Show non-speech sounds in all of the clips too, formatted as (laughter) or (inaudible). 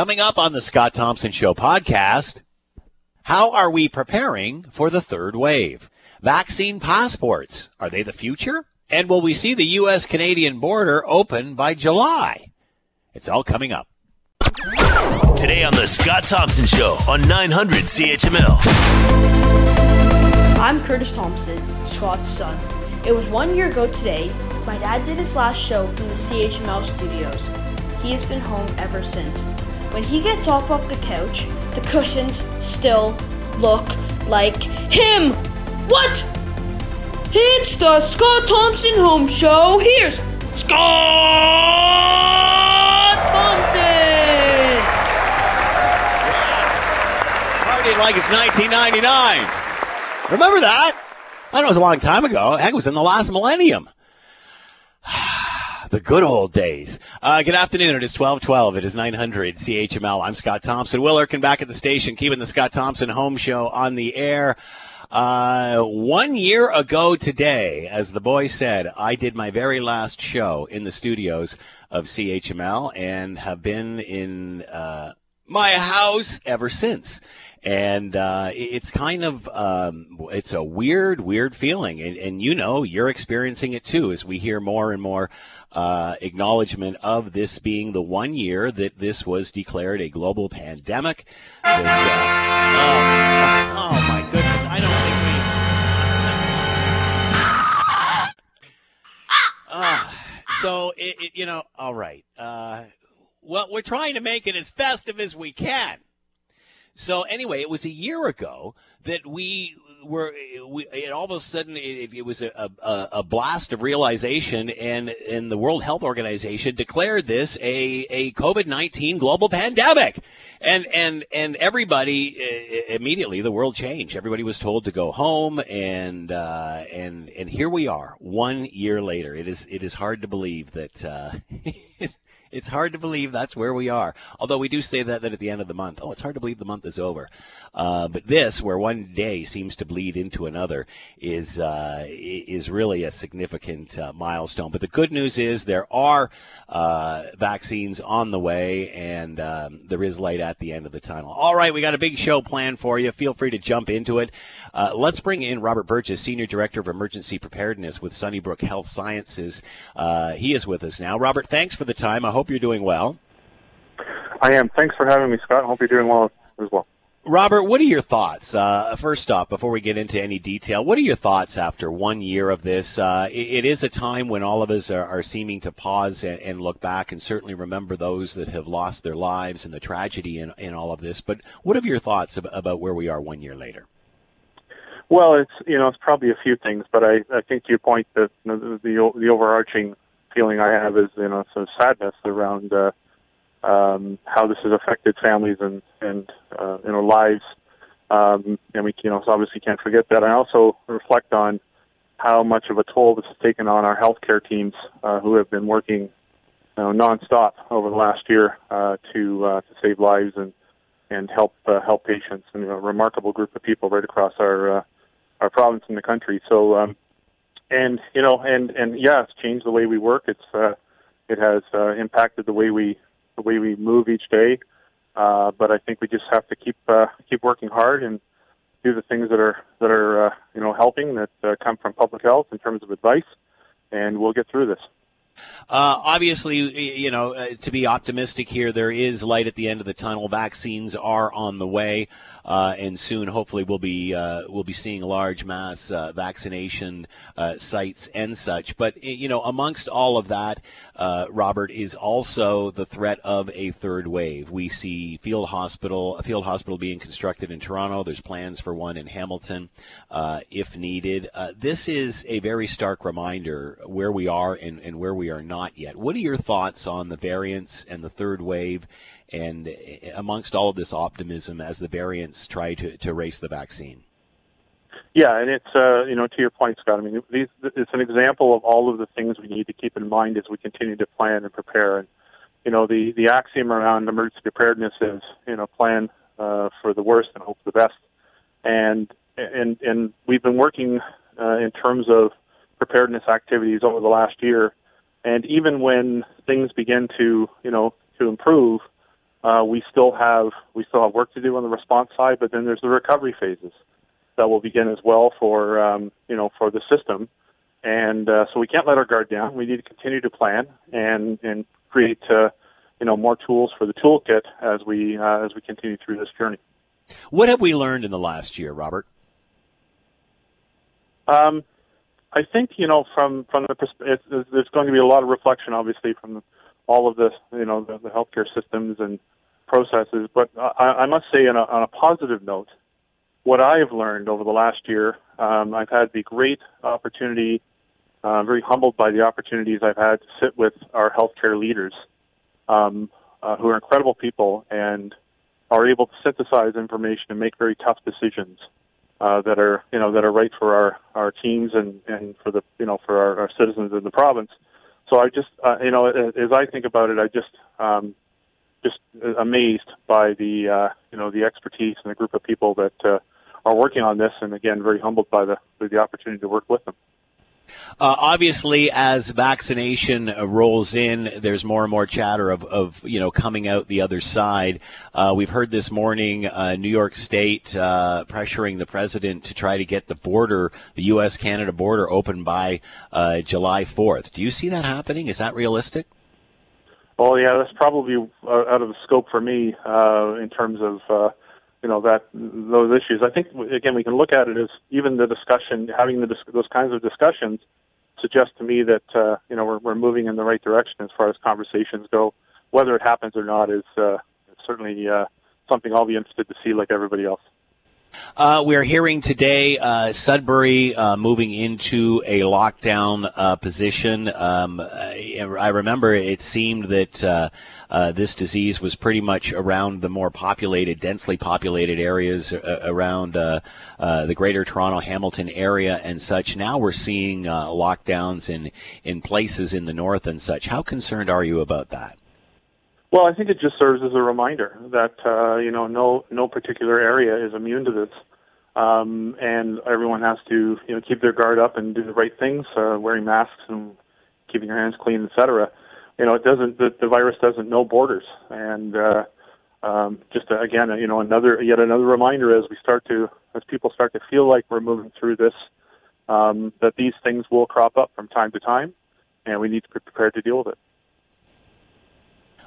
Coming up on the Scott Thompson Show podcast, how are we preparing for the third wave? Vaccine passports, are they the future? And will we see the U.S. Canadian border open by July? It's all coming up. Today on the Scott Thompson Show on 900 CHML. I'm Curtis Thompson, Scott's son. It was one year ago today, my dad did his last show from the CHML studios. He has been home ever since. When he gets off the couch, the cushions still look like him. What? It's the Scott Thompson Home Show. Here's Scott Thompson. Partying like it's 1999. Remember that? I know it was a long time ago. Heck, it was in the last millennium. The good old days. Uh, good afternoon. It is 1212. It is 900 CHML. I'm Scott Thompson. Will Erkin back at the station, keeping the Scott Thompson home show on the air. Uh, one year ago today, as the boy said, I did my very last show in the studios of CHML and have been in uh, my house ever since and uh, it's kind of um, it's a weird, weird feeling, and, and, you know you're experiencing it too as we hear more and more uh, acknowledgement of this being the one year that this was declared a global pandemic. That, uh, oh, oh, my goodness, I don't think we. Uh, so it, it, you know, all right. Uh, well, we're trying to make it as festive as we can. So anyway, it was a year ago that we were we and all of a sudden it, it was a, a, a, blast of realization and and the World Health Organization declared this a a COVID nineteen global pandemic and and and everybody uh, immediately the world changed everybody was told to go home and uh, and and here we are one year later it is it is hard to believe that. Uh, (laughs) it's hard to believe that's where we are. Although we do say that, that at the end of the month. Oh, it's hard to believe the month is over. Uh, but this, where one day seems to bleed into another, is uh, is really a significant uh, milestone. But the good news is there are uh, vaccines on the way, and um, there is light at the end of the tunnel. All right, we got a big show planned for you. Feel free to jump into it. Uh, let's bring in Robert Burgess, Senior Director of Emergency Preparedness with Sunnybrook Health Sciences. Uh, he is with us now. Robert, thanks for the time. I hope you're doing well. I am. Thanks for having me, Scott. I hope you're doing well as well. Robert, what are your thoughts? Uh, first off, before we get into any detail, what are your thoughts after one year of this? Uh, it, it is a time when all of us are, are seeming to pause and, and, look back and certainly remember those that have lost their lives and the tragedy in, in all of this. But what are your thoughts about, about where we are one year later? Well, it's you know it's probably a few things, but I I think your point that you know, the, the the overarching feeling I have is you know some sadness around. Uh, um, how this has affected families and and uh, you know lives. Um, and we you know obviously can't forget that. I also reflect on how much of a toll this has taken on our healthcare teams uh, who have been working you know, nonstop over the last year uh, to uh, to save lives and and help uh, help patients. And a remarkable group of people right across our uh, our province and the country. So um, and you know and and yeah, it's changed the way we work. It's uh, it has uh, impacted the way we the way we move each day. Uh, but I think we just have to keep uh, keep working hard and do the things that are that are uh, you know helping that uh, come from public health in terms of advice, and we'll get through this. Uh, obviously, you know, uh, to be optimistic here, there is light at the end of the tunnel. Vaccines are on the way, uh, and soon, hopefully, we'll be uh, we'll be seeing large mass uh, vaccination uh, sites and such. But you know, amongst all of that, Robert is also the threat of a third wave. We see field hospital a field hospital being constructed in Toronto. There's plans for one in Hamilton, if needed. this is a very stark reminder where we are and, and where we are not yet. What are your thoughts on the variants and the third wave, and eh, amongst all of this optimism as the variants try to, to race the vaccine? Yeah, and it's uh, you know to your point, Scott. I mean, these, it's an example of all of the things we need to keep in mind as we continue to plan and prepare. And you know, the the axiom around emergency preparedness is you know plan uh, for the worst and hope for the best. And and and we've been working uh, in terms of preparedness activities over the last year and even when things begin to, you know, to improve, uh, we still have we still have work to do on the response side, but then there's the recovery phases that will begin as well for um, you know for the system, and uh, so we can't let our guard down. We need to continue to plan and and create uh, you know more tools for the toolkit as we uh, as we continue through this journey. What have we learned in the last year, Robert? Um, I think you know from from the it's, there's going to be a lot of reflection, obviously, from all of the you know the, the healthcare systems and processes. But I, I must say, on a, on a positive note, what I have learned over the last year, um, I've had the great opportunity. Uh, very humbled by the opportunities I've had to sit with our healthcare leaders, um, uh, who are incredible people and are able to synthesize information and make very tough decisions uh, that are you know that are right for our our teams and and for the you know for our, our citizens in the province. So I just uh, you know as I think about it, I just um, just amazed by the uh, you know the expertise and the group of people that uh, are working on this, and again very humbled by the by the opportunity to work with them. Uh, obviously, as vaccination uh, rolls in, there's more and more chatter of, of you know coming out the other side. Uh, we've heard this morning uh, New York State uh, pressuring the president to try to get the border, the U.S. Canada border, open by uh, July 4th. Do you see that happening? Is that realistic? Well, yeah, that's probably out of the scope for me in terms of you know that those issues. I think again we can look at it as even the discussion, having the, those kinds of discussions, suggests to me that uh, you know we're, we're moving in the right direction as far as conversations go. Whether it happens or not is uh, certainly uh, something I'll be interested to see, like everybody else. Uh, we're hearing today uh, Sudbury uh, moving into a lockdown uh, position. Um, I remember it seemed that uh, uh, this disease was pretty much around the more populated, densely populated areas around the Greater Toronto Hamilton area and such. Now we're seeing lockdowns in in places in the north and such. How concerned are you about that? Well, I think it just serves as a reminder that uh, you know no no particular area is immune to this, um, and everyone has to you know keep their guard up and do the right things, uh, wearing masks and keeping your hands clean, etc. You know, it doesn't the, the virus doesn't know borders, and uh, um, just uh, again, you know, another yet another reminder as we start to as people start to feel like we're moving through this, um, that these things will crop up from time to time, and we need to be prepared to deal with it.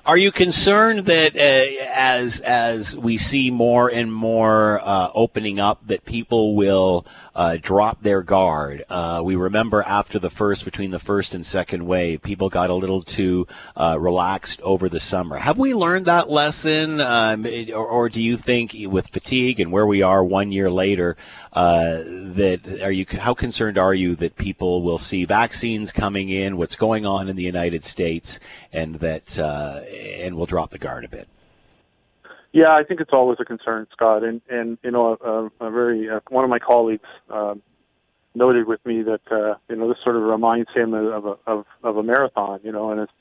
Are you concerned that uh, as as we see more and more uh, opening up, that people will uh, drop their guard? Uh, we remember after the first, between the first and second wave, people got a little too uh, relaxed over the summer. Have we learned that lesson, um, or, or, do you think, with fatigue and where we are one year later, uh, that are you? How concerned are you that people will see vaccines coming in, what's going on in the United States, and that uh, and we'll drop the guard a bit. Yeah, I think it's always a concern, Scott, and and you know, a, a very uh, one of my colleagues um, noted with me that uh, you know this sort of reminds him of a of, of a marathon, you know, and it's,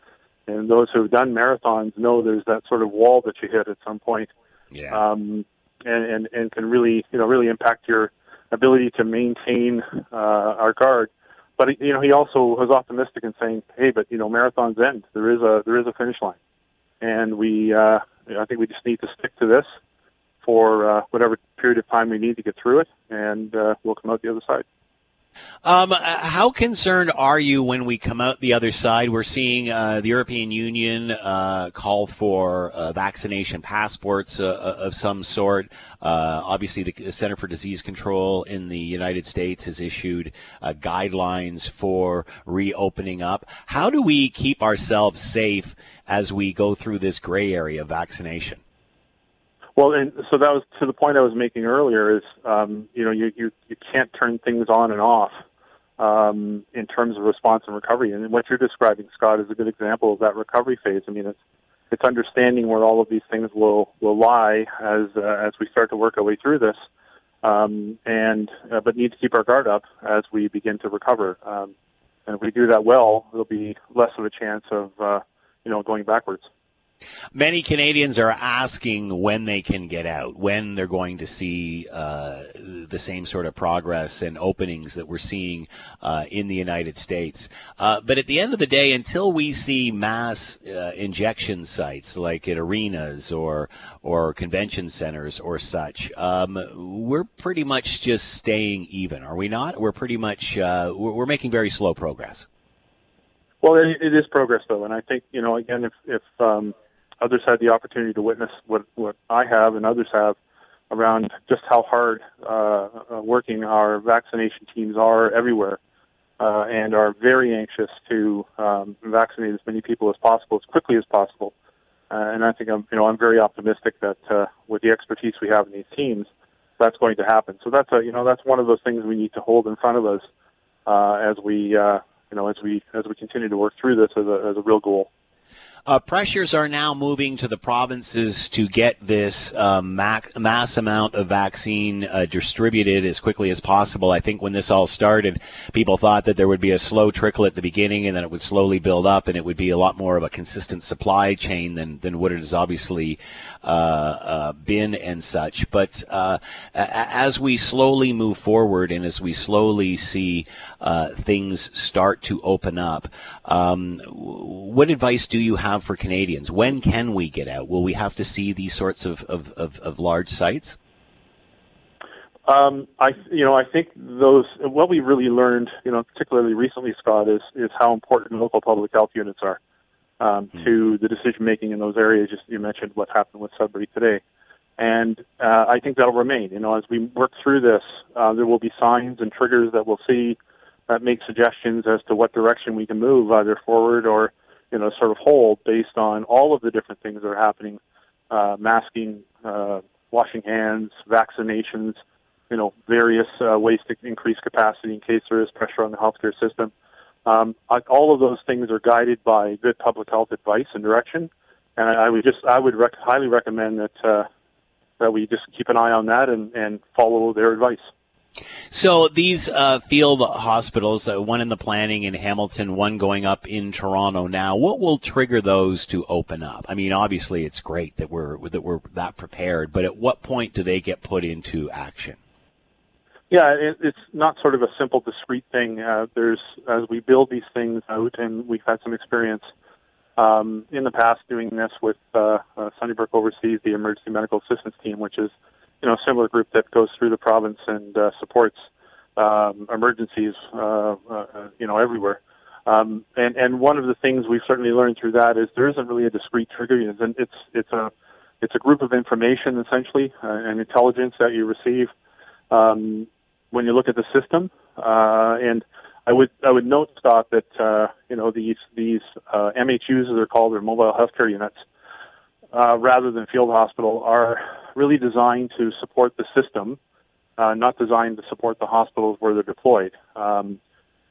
and those who've done marathons know there's that sort of wall that you hit at some point, yeah, um, and and and can really you know really impact your ability to maintain uh, our guard. But you know, he also was optimistic in saying, "Hey, but you know, marathons end. There is a there is a finish line." and we uh, I think we just need to stick to this for uh, whatever period of time we need to get through it, and uh, we'll come out the other side. Um, how concerned are you when we come out the other side? We're seeing uh, the European Union uh, call for uh, vaccination passports uh, uh, of some sort. Uh, obviously, the Center for Disease Control in the United States has issued guidelines for reopening up. How do we keep ourselves safe as we go through this gray area of vaccination? Well, and so that was to the point I was making earlier. Is um, you know you, you you can't turn things on and off um, in terms of response and recovery. And what you're describing, Scott, is a good example of that recovery phase. I mean, it's it's understanding where all of these things will will lie as uh, as we start to work our way through this, um, and uh, but need to keep our guard up as we begin to recover. Um, and if we do that well, there'll be less of a chance of uh, you know going backwards. Many Canadians are asking when they can get out, when they're going to see uh, the same sort of progress and openings that we're seeing uh, in the United States. Uh, but at the end of the day, until we see mass uh, injection sites like at arenas or or convention centers or such, um, we're pretty much just staying even, are we not? We're pretty much uh, we're, making very slow progress. Well, it, it is progress though, and I think you know again if if um, others had the opportunity to witness what what I have and others have around just how hard uh, uh, working our vaccination teams are everywhere, uh, and are very anxious to um, vaccinate as many people as possible as quickly as possible. Uh, and I think I'm you know I'm very optimistic that uh, with the expertise we have in these teams, that's going to happen. So that's a you know that's one of those things we need to hold in front of us uh, as we uh, you know as we as we continue to work through this as a as a real goal. Uh, pressures are now moving to the provinces to get this uh, mac- mass amount of vaccine uh, distributed as quickly as possible. I think when this all started, people thought that there would be a slow trickle at the beginning and then it would slowly build up and it would be a lot more of a consistent supply chain than, than what it is obviously been and such. But uh, as we slowly move forward and as we slowly see things start to open up, um, what advice do you have? have for Canadians? When can we get out? Will we have to see these sorts of, of, of, of large sites? Um, I, you know, I think those what we really learned, you know, particularly recently, Scott, is is how important local public health units are um, mm. to the decision making in those areas. Just you mentioned what happened with Sudbury today, and uh, I think that'll remain. You know, as we work through this, uh, there will be signs and triggers that we'll see that make suggestions as to what direction we can move, either forward or you know, sort of hold based on all of the different things that are happening, uh, masking, uh, washing hands, vaccinations, you know, various uh, ways to increase capacity in case there is pressure on the healthcare system. Um, all of those things are guided by good public health advice and direction, and I, I would just I would rec- highly recommend that uh, that we just keep an eye on that and, and follow their advice. So these uh, field hospitals, uh, one in the planning in Hamilton, one going up in Toronto now. What will trigger those to open up? I mean, obviously, it's great that we're that we're that prepared, but at what point do they get put into action? Yeah, it, it's not sort of a simple, discrete thing. Uh, there's as we build these things out, and we've had some experience um, in the past doing this with uh, uh, Sunnybrook oversees the emergency medical assistance team, which is you know, a similar group that goes through the province and uh, supports um, emergencies, uh, uh, you know, everywhere. Um, and and one of the things we've certainly learned through that is there isn't really a discrete trigger. It's it's a it's a group of information essentially uh, and intelligence that you receive um, when you look at the system. Uh, and I would I would note, Scott, that uh, you know these these uh, MHUs, as they're called, or mobile healthcare units, uh, rather than field hospital, are really designed to support the system, uh, not designed to support the hospitals where they're deployed. Um,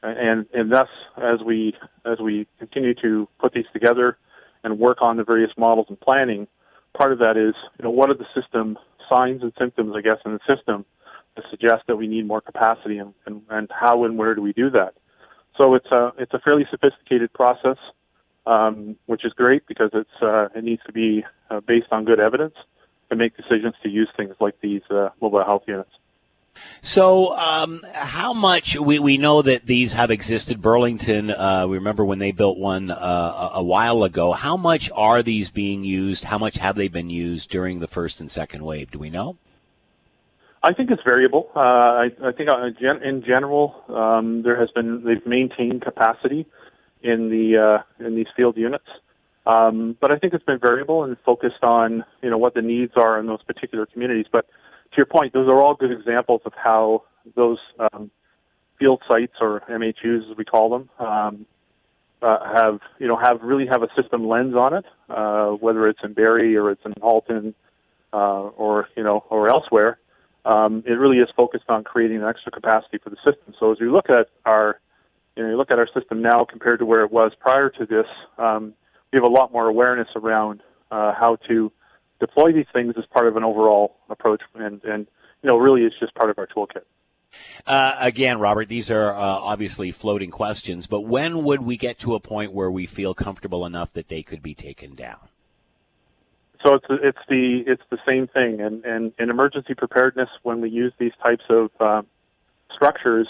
and and thus, as we as we continue to put these together and work on the various models and planning, part of that is you know what are the system signs and symptoms, I guess, in the system to suggest that we need more capacity, and, and, and how and where do we do that? So it's a it's a fairly sophisticated process, um, which is great because it's uh, it needs to be uh, based on good evidence to make decisions to use things like these uh, mobile health units. So, um, how much we, we know that these have existed? Burlington, uh, we remember when they built one uh, a while ago. How much are these being used? How much have they been used during the first and second wave? Do we know? I think it's variable. Uh, I, I, think uh, in general, um, there has been they've maintained capacity in the uh, in these field units. Um, but I think it's been variable and focused on you know what the needs are in those particular communities. But to your point, those are all good examples of how those um, field sites or MHUs, as we call them, um, uh, have you know have really have a system lens on it, uh, whether it's in Barrie or it's in Halton uh, or you know or elsewhere. Um, it really is focused on creating an extra capacity for the system. So as we look at our you know you look at our system now compared to where it was prior to this, um, we have a lot more awareness around uh, how to deploy these things as part of an overall approach, and and you know really it's just part of our toolkit. Uh, again, Robert, these are uh, obviously floating questions, but when would we get to a point where we feel comfortable enough that they could be taken down? So it's it's the it's the same thing, and and in emergency preparedness, when we use these types of uh, structures,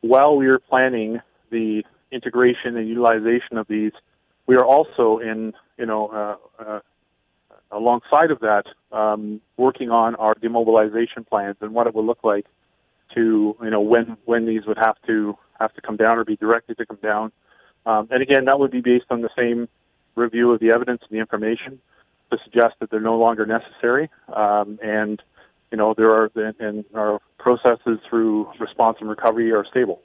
while we are planning the integration and utilization of these, we are also in you know uh, uh, alongside of that um, working on our demobilization plans and what it will look like to you know when when these would have to have to come down or be directed to come down, um, and again that would be based on the same review of the evidence and the information to suggest that they're no longer necessary. Um, and you know there are and our processes through response and recovery are stable.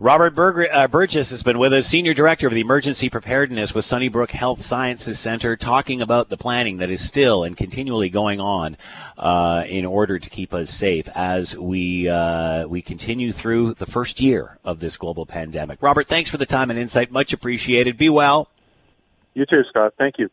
Robert uh, Burgess has been with us, Senior Director of the Emergency Preparedness with Sunnybrook Health Sciences Center, talking about the planning that is still and continually going on uh, in order to keep us safe as we uh, we continue through the first year of this global pandemic. Robert, thanks for the time and insight. Much appreciated. Be well. You too, Scott. Thank you.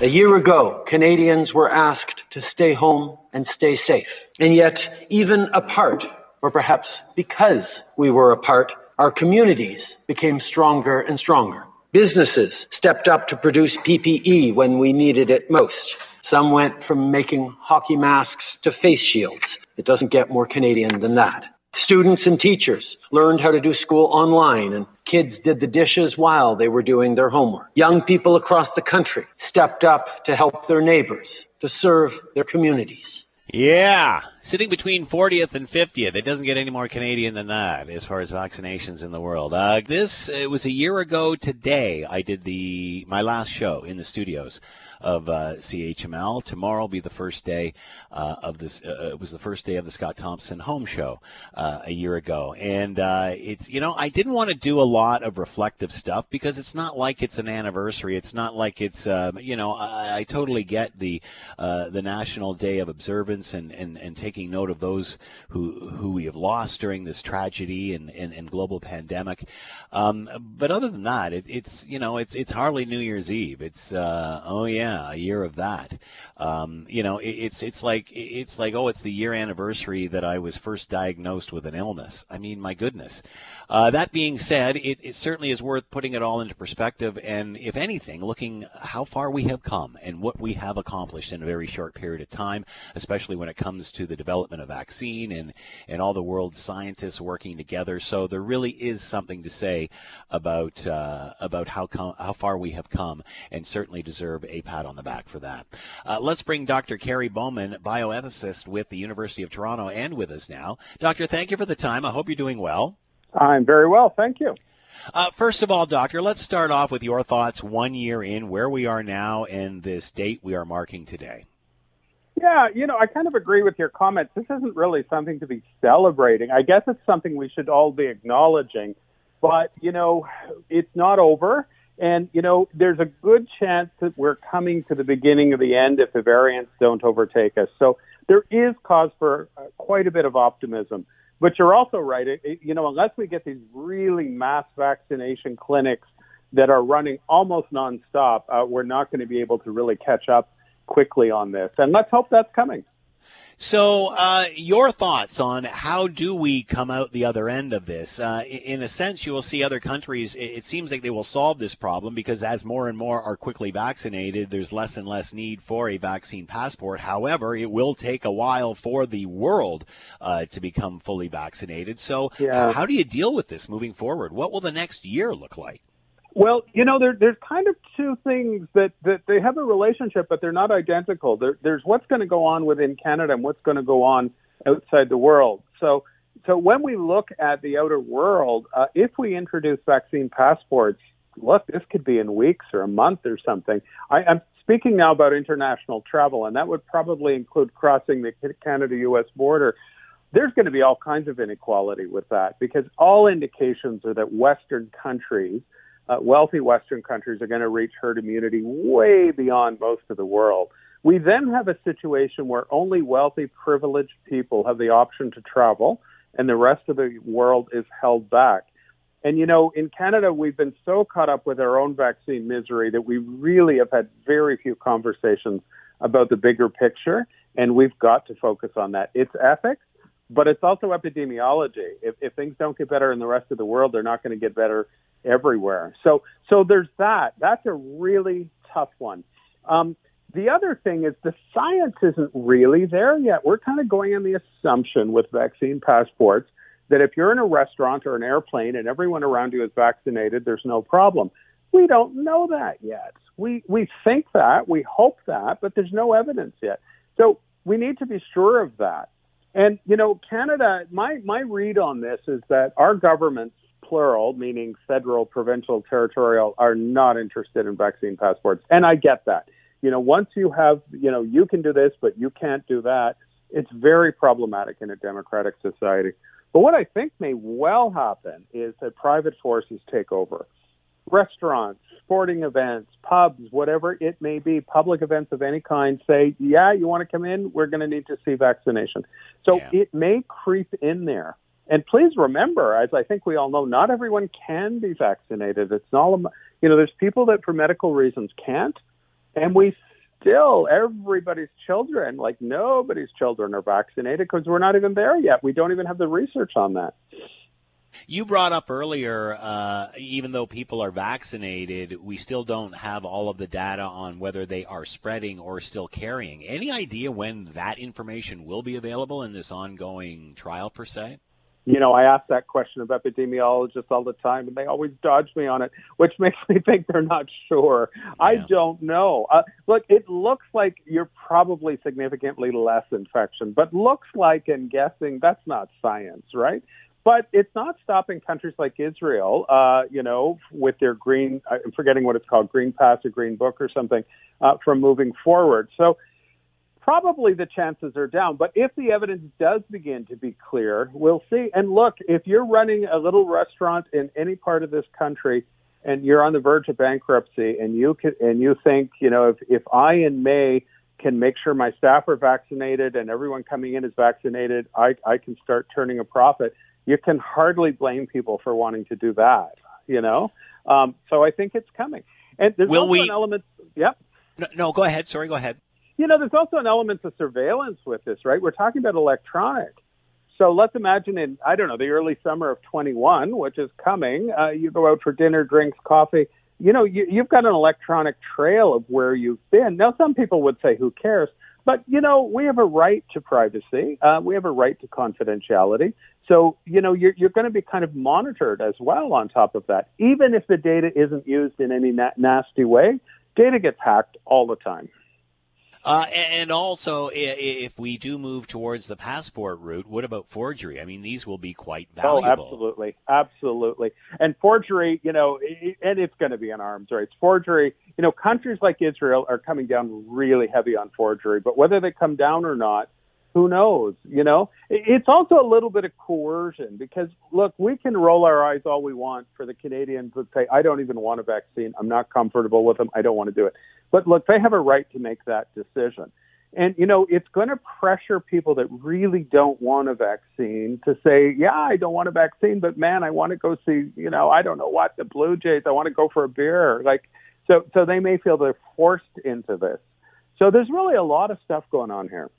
A year ago, Canadians were asked to stay home and stay safe. And yet, even apart, or perhaps because we were apart, our communities became stronger and stronger. Businesses stepped up to produce PPE when we needed it most. Some went from making hockey masks to face shields. It doesn't get more Canadian than that. Students and teachers learned how to do school online, and kids did the dishes while they were doing their homework. Young people across the country stepped up to help their neighbors, to serve their communities. Yeah, sitting between 40th and 50th. It doesn't get any more Canadian than that as far as vaccinations in the world. Uh, this it was a year ago today. I did the my last show in the studios of uh, CHML. Tomorrow will be the first day uh, of this. Uh, uh, it was the first day of the Scott Thompson Home Show uh, a year ago, and uh, it's you know I didn't want to do a lot of reflective stuff because it's not like it's an anniversary. It's not like it's um, you know I, I, totally get the the National Day of Observance and, and, and taking note of those who who we have lost during this tragedy and, and, and global pandemic. Um, but other than that, it, it's you know it's it's hardly New Year's Eve. It's oh yeah yeah, a year of that. Um, you know, it, it's it's like it's like oh, it's the year anniversary that I was first diagnosed with an illness. I mean, my goodness. Uh, that being said, it, it, certainly is worth putting it all into perspective, and if anything, looking how far we have come and what we have accomplished in a very short period of time, especially when it comes to the development of vaccine and and all the world's scientists working together. So there really is something to say about uh, about how com- how far we have come, and certainly deserve a pat on the back for that. Uh, let's bring Dr. Kerry Bowman, bioethicist with the University of Toronto, and with us now. Doctor, thank you for the time. I hope you're doing well. I'm very well, thank you. Uh, first of all, Doctor, let's start off with your thoughts one year in, where we are now, and this date we are marking today. Yeah, you know, I kind of agree with your comments. This isn't really something to be celebrating. I guess it's something we should all be acknowledging. But, you know, it's not over. And, you know, there's a good chance that we're coming to the beginning of the end if the variants don't overtake us. So there is cause for uh, quite a bit of optimism. But you're also right. It, you know, unless we get these really mass vaccination clinics that are running almost nonstop, uh, we're not going to be able to really catch up quickly on this. And let's hope that's coming. So, uh, your thoughts on how do we come out the other end of this? Uh, in a sense, you will see other countries. It seems like they will solve this problem because as more and more are quickly vaccinated, there's less and less need for a vaccine passport. However, it will take a while for the world uh, to become fully vaccinated. So, yeah. how do you deal with this moving forward? What will the next year look like? Well, you know, there, there's kind of two things that, that they have a relationship, but they're not identical. There, there's what's going to go on within Canada and what's going to go on outside the world. So, so when we look at the outer world, uh, if we introduce vaccine passports, look, this could be in weeks or a month or something. I, I'm speaking now about international travel, and that would probably include crossing the Canada-U.S. border. There's going to be all kinds of inequality with that because all indications are that Western countries – uh, wealthy Western countries are going to reach herd immunity way beyond most of the world. We then have a situation where only wealthy, privileged people have the option to travel, and the rest of the world is held back. And you know, in Canada, we've been so caught up with our own vaccine misery that we really have had very few conversations about the bigger picture, and we've got to focus on that. It's ethics, but it's also epidemiology. If, if things don't get better in the rest of the world, they're not going to get better everywhere. So, so there's that. That's a really tough one. Um, the other thing is the science isn't really there yet. We're kind of going on the assumption with vaccine passports that if you're in a restaurant or an airplane and everyone around you is vaccinated, there's no problem. We don't know that yet. We we think that, we hope that, but there's no evidence yet. So we need to be sure of that. And you know, Canada, my my read on this is that our governments plural, meaning federal, provincial, territorial, are not interested in vaccine passports. And I get that you know, once you have, you know, you can do this, but you can't do that, it's very problematic in a democratic society. But what I think may well happen is that private forces take over. Restaurants, sporting events, pubs, whatever it may be, public events of any kind say, yeah, you want to come in? We're going to need to see vaccination. So yeah. it may creep in there. And please remember, as I think we all know, not everyone can be vaccinated. It's all, you know, there's people that for medical reasons can't. And we still, everybody's children, like nobody's children are vaccinated because we're not even there yet. We don't even have the research on that. You brought up earlier, uh, even though people are vaccinated, we still don't have all of the data on whether they are spreading or still carrying. Any idea when that information will be available in this ongoing trial, per se? you know, I ask that question of epidemiologists all the time, and they always dodge me on it, which (laughs) makes me think they're not sure. Yeah. I don't know. Uh, look, it looks like you're probably significantly less infection, but looks like and guessing that's not science, right? But it's not stopping countries like Israel, uh, you know, with their green, I'm forgetting what it's called, green pass or green book or something, uh, from moving forward. So probably the chances are down. But if the evidence does begin to be clear, we'll see. And look, if you're running a little restaurant in any part of this country and you're on the verge of bankruptcy and you can, and you think, you know, if, if I in May can make sure my staff are vaccinated and everyone coming in is vaccinated, I, I can start turning a profit. You can hardly blame people for wanting to do that, you know? Um, so I think it's coming. And there's Will also we... an element. Yep. No, no, go ahead. Sorry, go ahead you know, there's also an element of surveillance with this, right? We're talking about electronic. So let's imagine in, I don't know, the early summer of 21, which is coming, uh, you go out for dinner, drinks, coffee. You know, you, you've got an electronic trail of where you've been. Now, some people would say, who cares? But, you know, we have a right to privacy. Uh, we have a right to confidentiality. So, you know, you're, you're going to be kind of monitored as well on top of that. Even if the data isn't used in any na- nasty way, data gets hacked all the time. Uh, and also, if we do move towards the passport route, what about forgery? I mean, these will be quite oh, valuable. Oh, absolutely, absolutely. And forgery, you know, and it's going to be an arms race. Forgery, you know, countries like Israel are coming down really heavy on forgery, but whether they come down or not, who knows? You know, it's also a little bit of coercion because look, we can roll our eyes all we want for the Canadians that say, I don't even want a vaccine. I'm not comfortable with them. I don't want to do it. But look, they have a right to make that decision. And, you know, it's going to pressure people that really don't want a vaccine to say, yeah, I don't want a vaccine, but man, I want to go see, you know, I don't know what, the Blue Jays. I want to go for a beer. Like, so, so they may feel they're forced into this. So there's really a lot of stuff going on here.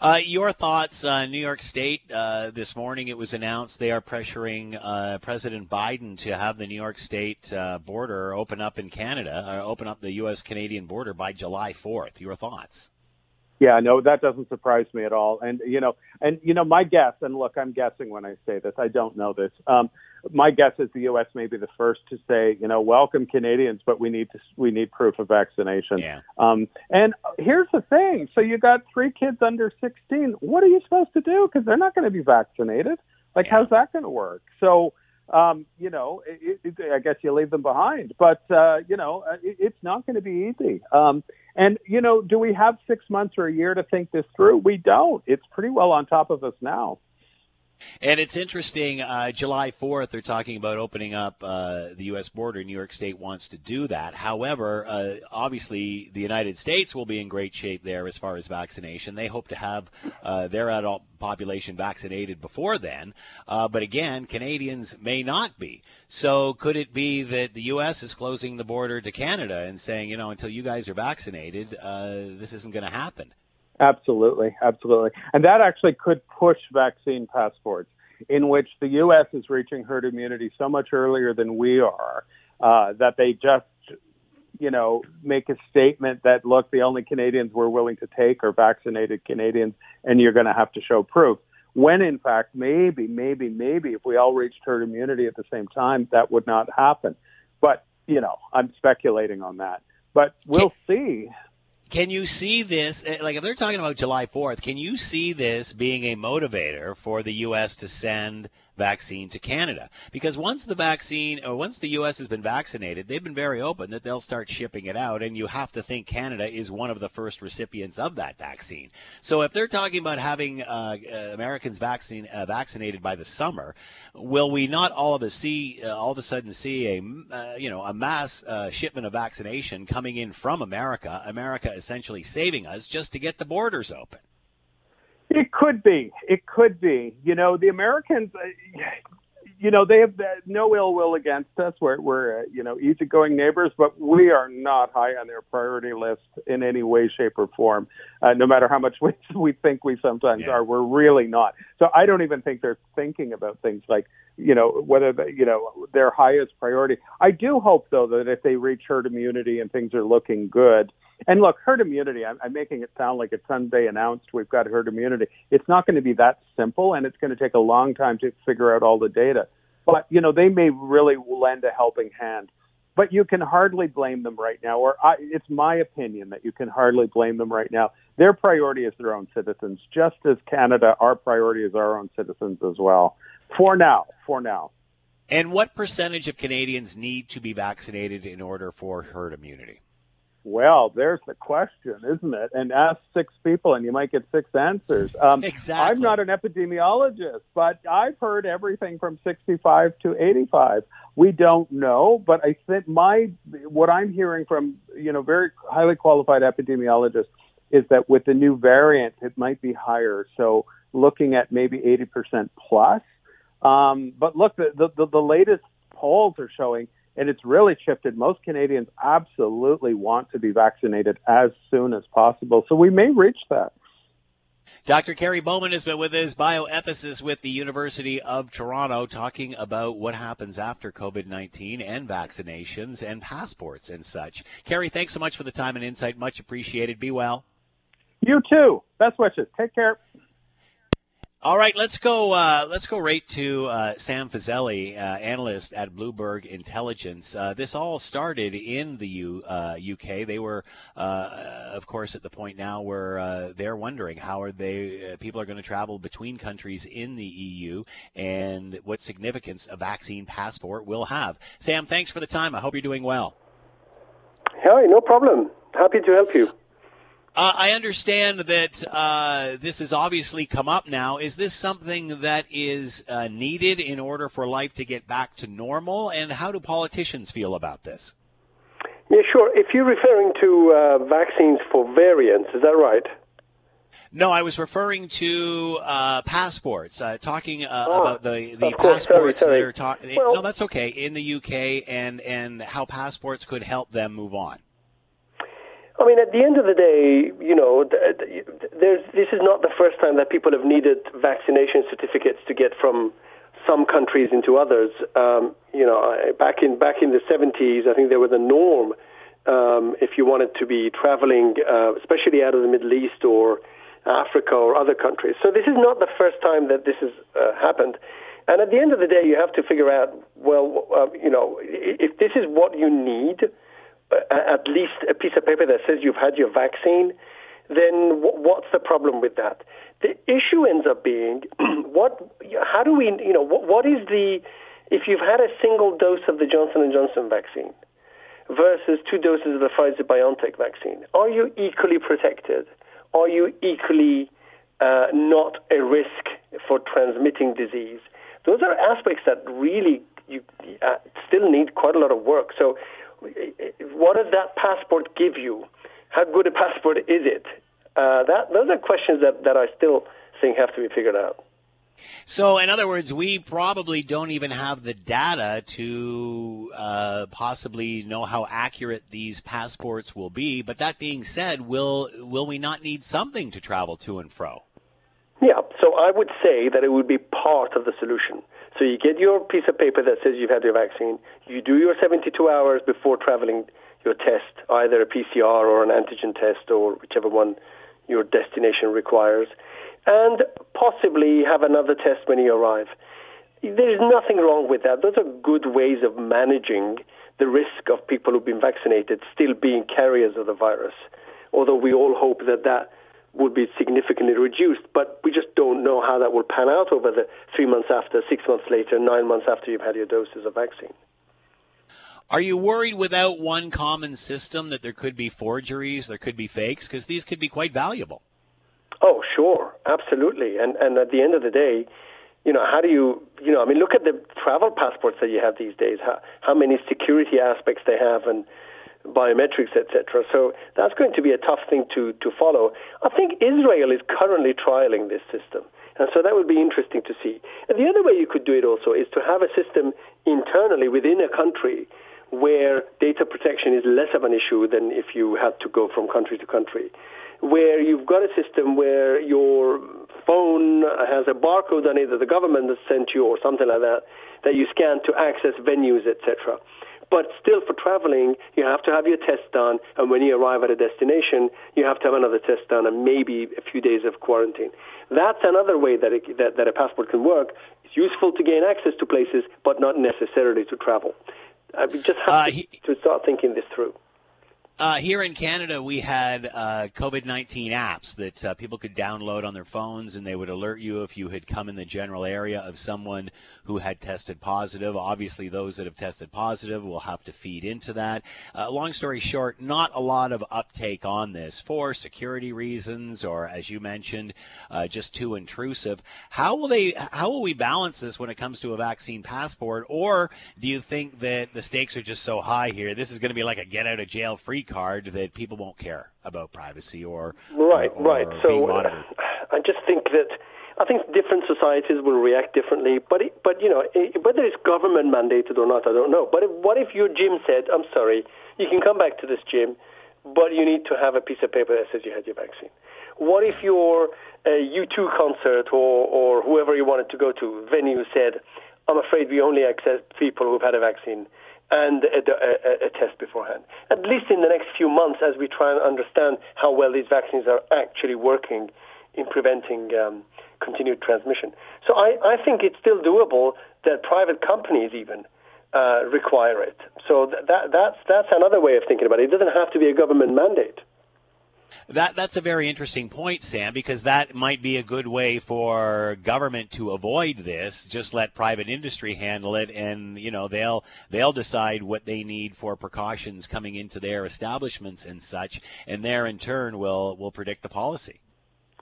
Uh, your thoughts, uh, New York State. Uh, this morning it was announced they are pressuring uh, President Biden to have the New York State uh, border open up in Canada, uh, open up the U.S. Canadian border by July 4th. Your thoughts? Yeah, no, that doesn't surprise me at all. And you know, and you know, my guess, and look, I'm guessing when I say this, I don't know this. Um, my guess is the U.S. may be the first to say, you know, welcome Canadians, but we need to we need proof of vaccination. Yeah. Um, and here's the thing: so you got three kids under 16. What are you supposed to do? Because they're not going to be vaccinated. Like, yeah. how's that going to work? So um, you know, it, it, I guess you leave them behind. But uh, you know, uh, it, it's not going to be easy. Um, and you know, do we have six months or a year to think this through? We don't. It's pretty well on top of us now. And it's interesting. Uh, July 4th, they're talking about opening up uh, the U.S. border. New York State wants to do that. However, uh, obviously, the United States will be in great shape there as far as vaccination. They hope to have uh, their adult population vaccinated before then. Uh, but again, Canadians may not be. So could it be that the U.S. is closing the border to Canada and saying, you know, until you guys are vaccinated, uh, this isn't going to happen? Absolutely, absolutely. And that actually could push vaccine passports, in which the U.S. is reaching herd immunity so much earlier than we are uh, that they just you know, make a statement that look, the only Canadians we're willing to take are vaccinated Canadians, and you're going to have to show proof. When in fact, maybe, maybe, maybe, if we all reached herd immunity at the same time, that would not happen. But you know, I'm speculating on that. But we'll see. Can you see this? eh, Like, if they're talking about July 4th, can you see this being a motivator for the U.S. to send vaccine to Canada? Because once the vaccine, or once the U.S. has been vaccinated, they've been very open that they'll start shipping it out, and you have to think Canada is one of the first recipients of that vaccine. So, if they're talking about having uh, uh, Americans vaccine uh, vaccinated by the summer, will we not all of us see uh, all of a sudden see a uh, you know a mass uh, shipment of vaccination coming in from America? America essentially saving us just to get the borders open. It could be. It could be. You know, the Americans, uh, you know, they have no ill will against us. We're, we're uh, you know, easygoing neighbors, but we are not high on their priority list in any way, shape, or form. Uh, no matter how much (laughs) we, we think we sometimes Yeah. are, we're really not. So I don't even think they're thinking about things like, you know, whether they, you know their highest priority. I do hope though that if they reach herd immunity and things are looking good, and look, herd immunity, I'm, I'm making it sound like it's Sunday announced we've got herd immunity. It's not going to be that simple, and it's going to take a long time to figure out all the data. But, you know, they may really lend a helping hand. But you can hardly blame them right now, or I, it's my opinion that you can hardly blame them right now. Their priority is their own citizens, just as Canada, our priority is our own citizens as well. For now, for now. And what percentage of Canadians need to be vaccinated in order for herd immunity? Well, there's the question, isn't it? And ask six people, and you might get six answers. Um, Exactly. I'm not an epidemiologist, but I've heard everything from 65 to 85. We don't know, but I think my what I'm hearing from you know very highly qualified epidemiologists is that with the new variant, it might be higher. So looking at maybe 80% plus. Um, but look, the, the the the latest polls are showing and it's really shifted. Most Canadians absolutely want to be vaccinated as soon as possible. So we may reach that. Dr. Kerry Bowman has been with us, bioethicist with the University of Toronto, talking about what happens after COVID 19 and vaccinations and passports and such. Kerry, thanks so much for the time and insight. Much appreciated. Be well. You too. Best wishes. Take care. All right, let's go. Uh, let's go right to uh, Sam Fazeli, uh, analyst at Bloomberg Intelligence. Uh, this all started in the U, uh, UK. They were, uh, of course, at the point now where uh, they're wondering how are they uh, people are going to travel between countries in the EU and what significance a vaccine passport will have. Sam, thanks for the time. I hope you're doing well. Hi, no problem. Happy to help you. Uh, I understand that uh, this has obviously come up now. Is this something that is uh, needed in order for life to get back to normal? And how do politicians feel about this? Yeah, sure. If you're referring to uh, vaccines for variants, is that right? No, I was referring to uh, passports, uh, talking uh, Ah, about the, the course. Sorry, passports sorry. that are talking. Well- no, that's okay. In the UK, and and how passports could help them move on. I mean, at the end of the day, you know, this is not the first time that people have needed vaccination certificates to get from some countries into others. Um, you know, back in back in the 70s, I think there was a norm um, if you wanted to be traveling, uh, especially out of the Middle East or Africa or other countries. So this is not the first time that this has uh, happened. And at the end of the day, you have to figure out, well, uh, you know, if this is what you need, at least a piece of paper that says you've had your vaccine, then what's the problem with that? The issue ends up being (clears throat) what, how do we, you know, what, what is the, if you've had a single dose of the Johnson and Johnson vaccine versus two doses of the Pfizer BioNTech vaccine, are you equally protected? Are you equally uh, not a risk for transmitting disease? Those are aspects that really you uh, still need quite a lot of work. So, what does that passport give you? How good a passport is it? Uh, that those are questions that, that I still think have to be figured out. So, in other words, we probably don't even have the data to uh, possibly know how accurate these passports will be. But that being said, will will we not need something to travel to and fro? Yeah, so I would say that it would be part of the solution. So you get your piece of paper that says you've had your vaccine. You do your 72 hours before traveling, your test, either a PCR or an antigen test, or whichever one your destination requires, and possibly have another test when you arrive. There's nothing wrong with that. Those are good ways of managing the risk of people who've been vaccinated still being carriers of the virus. Although we all hope that that would be significantly reduced, but we just don't know how that will pan out over the three months after, six months later, nine months after you've had your doses of vaccine. Are you worried without one common system that there could be forgeries, there could be fakes? Because these could be quite valuable. Oh, sure, absolutely. And and at the end of the day, you know, how do you, you know, I mean, look at the travel passports that you have these days. How how many security aspects they have and biometrics, etc. So that's going to be a tough thing to to follow. I think Israel is currently trialing this system. And so that would be interesting to see. And the other way you could do it also is to have a system internally within a country where data protection is less of an issue than if you had to go from country to country. Where you've got a system where your phone has a barcode on it that the government has sent you or something like that, that you scan to access venues, etc. But still, for traveling, you have to have your test done, and when you arrive at a destination, you have to have another test done, and maybe a few days of quarantine. That's another way that, it, that, that a passport can work. It's useful to gain access to places, but not necessarily to travel. I just have uh, he, to, to start thinking this through. Uh, here in Canada, we had uh, COVID 19 apps that uh, people could download on their phones, and they would alert you if you had come in the general area of someone who had tested positive. Obviously, those that have tested positive will have to feed into that. Uh, long story short, not a lot of uptake on this for security reasons, or as you mentioned, uh, just too intrusive. How will they? How will we balance this when it comes to a vaccine passport? Or do you think that the stakes are just so high here? This is going to be like a get out of jail free card that people won't care about privacy or right, or, right. So uh, I just think that I think different societies will react differently. But it, but you know whether it's government mandated or not, I don't know. But if, what if your gym said, "I'm sorry, you can come back to this gym, but you need to have a piece of paper that says you had your vaccine." What if your uh, U2 concert or or whoever you wanted to go to venue said, "I'm afraid we only accept people who've had a vaccine." And a, a, a, test beforehand. At least in the next few months, as we try and understand how well these vaccines are actually working in preventing um, continued transmission. So I, I think it's still doable that private companies even uh, require it. So that, that's, that's another way of thinking about it. It doesn't have to be a government mandate. That that's a very interesting point, Sam, because that might be a good way for government to avoid this. Just let private industry handle it, and you know they'll they'll decide what they need for precautions coming into their establishments and such, and there in turn will will predict the policy.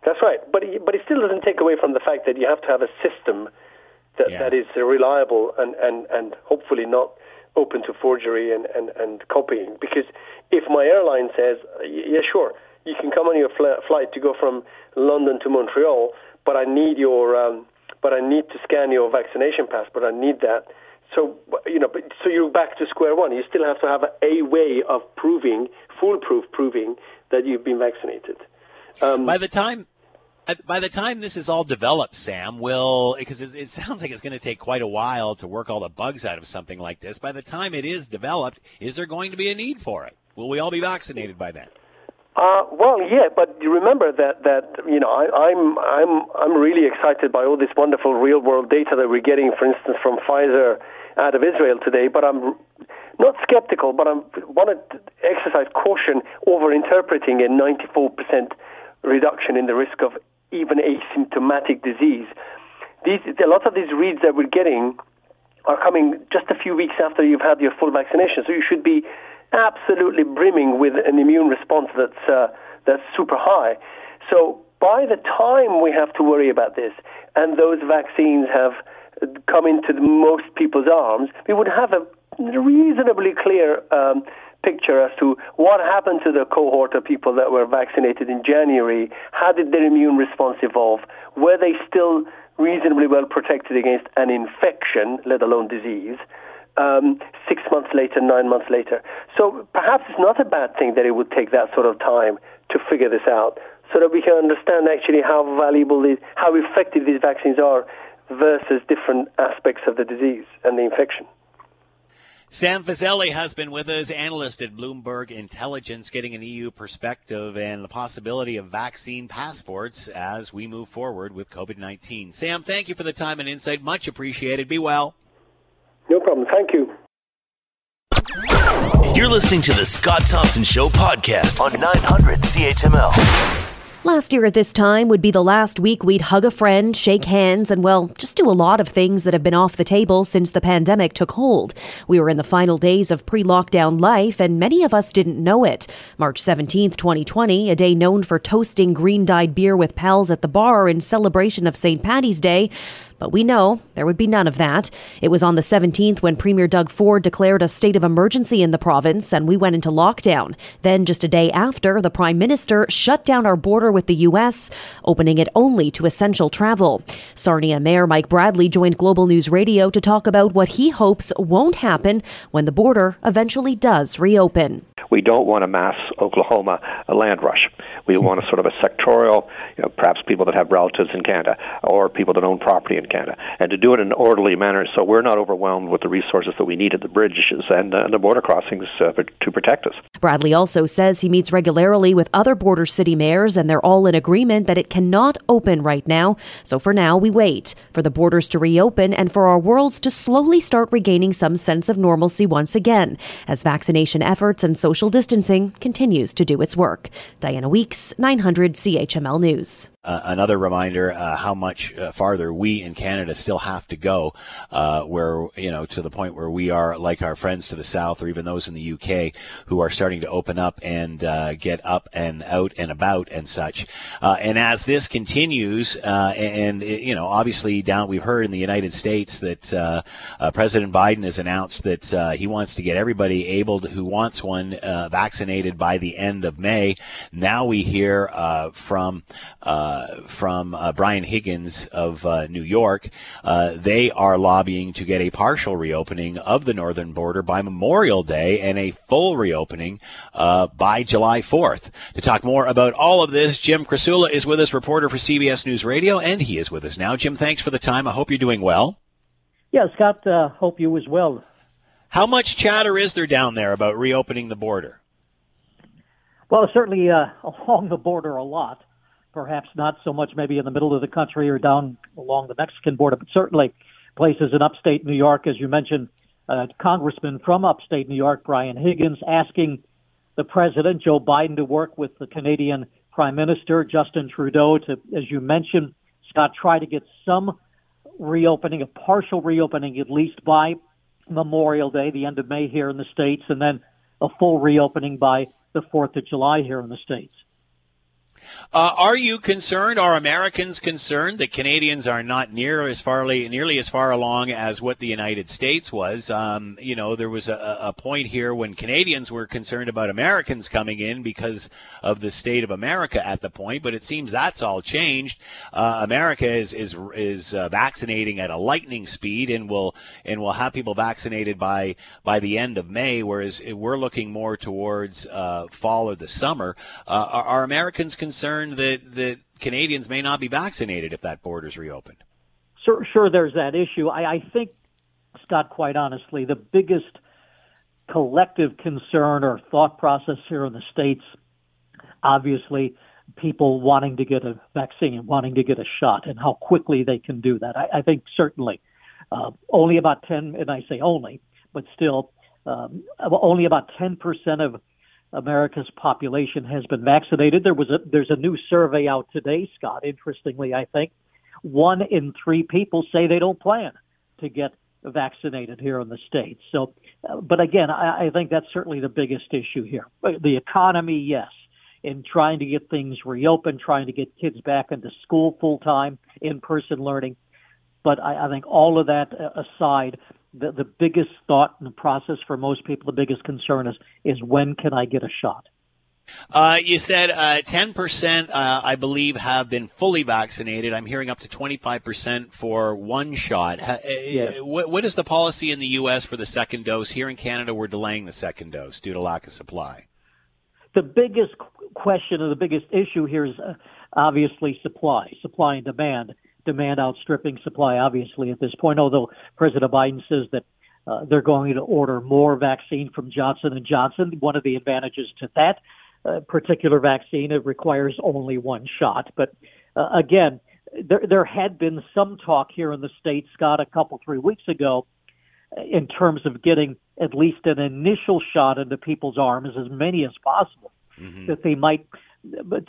That's right, but it, but it still doesn't take away from the fact that you have to have a system that yeah. that is reliable and and and hopefully not open to forgery and, and, and copying. Because if my airline says, yeah, sure, you can come on your fl- flight to go from London to Montreal, but I need your, um, but I need to scan your vaccination passport. I need that. So you know, but, so you're back to square one. You still have to have a, way of proving, foolproof proving that you've been vaccinated. Um, by the time by the time this is all developed, Sam, will because it, it, sounds like it's going to take quite a while to work all the bugs out of something like this. By the time it is developed, is there going to be a need for it? Will we all be vaccinated by then? Uh, well, yeah, but you remember that that you know I, I'm I'm I'm really excited by all this wonderful real world data that we're getting, for instance, from Pfizer out of Israel today. But I'm not skeptical, but I want to exercise caution over interpreting a 94% reduction in the risk of even asymptomatic disease. These a lot of these reads that we're getting are coming just a few weeks after you've had your full vaccination, so you should be absolutely brimming with an immune response that's uh, that's super high. So by the time we have to worry about this, and those vaccines have come into most people's arms, we would have a reasonably clear um, picture as to what happened to the cohort of people that were vaccinated in January. How did their immune response evolve? Were they still reasonably well protected against an infection, let alone disease? Um, six months later, nine months later. So perhaps it's not a bad thing that it would take that sort of time to figure this out, so that we can understand actually how valuable, these, how effective these vaccines are versus different aspects of the disease and the infection. Sam Fazeli has been with us, analyst at Bloomberg Intelligence, getting an EU perspective and the possibility of vaccine passports as we move forward with COVID 19. Sam, thank you for the time and insight. Much appreciated. Be well. No problem. Thank you. You're listening to the Scott Thompson Show podcast on 900 CHML. Last year at this time would be the last week we'd hug a friend, shake hands, and well, just do a lot of things that have been off the table since the pandemic took hold. We were in the final days of pre lockdown life, and many of us didn't know it. March 17th, 2020, a day known for toasting green dyed beer with pals at the bar in celebration of St. Patty's Day. But we know there would be none of that. It was on the 17th when Premier Doug Ford declared a state of emergency in the province and we went into lockdown. Then, just a day after, the Prime Minister shut down our border with the U.S., opening it only to essential travel. Sarnia Mayor Mike Bradley joined Global News Radio to talk about what he hopes won't happen when the border eventually does reopen. We don't want a mass Oklahoma land rush. We want a sort of a sectorial, you know, perhaps people that have relatives in Canada or people that own property in Canada, and to do it in an orderly manner so we're not overwhelmed with the resources that we need at the bridges and uh, the border crossings uh, to protect us. Bradley also says he meets regularly with other border city mayors, and they're all in agreement that it cannot open right now. So for now, we wait for the borders to reopen and for our worlds to slowly start regaining some sense of normalcy once again, as vaccination efforts and social distancing continues to do its work. Diana Weeks, 900 CHML News uh, another reminder uh, how much uh, farther we in Canada still have to go, uh, where you know to the point where we are like our friends to the south, or even those in the UK who are starting to open up and uh, get up and out and about and such. And as this continues, and, and, you know, obviously down we've heard in the United States that President Biden has announced that he wants to get everybody able to, who wants one vaccinated by the end of May. Now we hear from. Uh, from uh, Brian Higgins of uh, New York. they are lobbying to get a partial reopening of the northern border by Memorial Day and a full reopening by July 4th. To talk more about all of this, Jim Krasula is with us, reporter for CBS News Radio, and he is with us now. Jim, thanks for the time. I hope you're doing well. Yeah, Scott, uh, hope you as well. How much chatter is there down there about reopening the border? Well, certainly uh, (laughs) along the border a lot perhaps not so much maybe in the middle of the country or down along the Mexican border, but certainly places in upstate New York, as you mentioned, uh, Congressman from upstate New York, Brian Higgins, asking the president, Joe Biden, to work with the Canadian Prime Minister, Justin Trudeau, to, as you mentioned, Scott, try to get some reopening, a partial reopening at least by Memorial Day, the end of May here in the States, and then a full reopening by the 4th of July here in the States. Uh, are you concerned? Are Americans concerned that Canadians are not near as far nearly as far along as what the United States was? Um, you know, there was a, a, point here when Canadians were concerned about Americans coming in because of the state of America at the point, but it seems that's all changed. Uh, America is is is uh, vaccinating at a lightning speed, and will and will have people vaccinated by by the end of May, whereas we're looking more towards uh, fall or the summer. Uh, are, are Americans concerned? Concerned that that Canadians may not be vaccinated if that border's reopened. Sure, sure. There's that issue. I, I think, Scott, quite honestly, the biggest collective concern or thought process here in the states, obviously, people wanting to get a vaccine, and wanting to get a shot, and how quickly they can do that. I, I think certainly uh, only about 10, and I say only, but still um, only about 10% of America's population has been vaccinated. There was a there's a new survey out today, Scott. Interestingly, I think one in three people say they don't plan to get vaccinated here in the states. So, uh, but again, I, I think that's certainly the biggest issue here. The economy, yes, in trying to get things reopened, trying to get kids back into school full time, in person learning. But I, I think all of that uh, aside, the, the biggest thought in the process for most people, the biggest concern is is when can I get a shot? Uh, you said uh, 10%, uh, I believe, have been fully vaccinated. I'm hearing up to 25% for one shot. Uh, yes. What, what is the policy in the U.S. for the second dose? Here in Canada, we're delaying the second dose due to lack of supply. The biggest question or the biggest issue here is uh, obviously supply, supply and demand demand outstripping supply, obviously, at this point, although President Biden says that Uh, they're going to order more vaccine from Johnson and Johnson. One of the advantages to that uh, particular vaccine it requires only one shot. But uh, again, there there had been some talk here in the states, Scott, a couple three weeks ago, in terms of getting at least an initial shot into people's arms, as many as possible, mm-hmm. that they might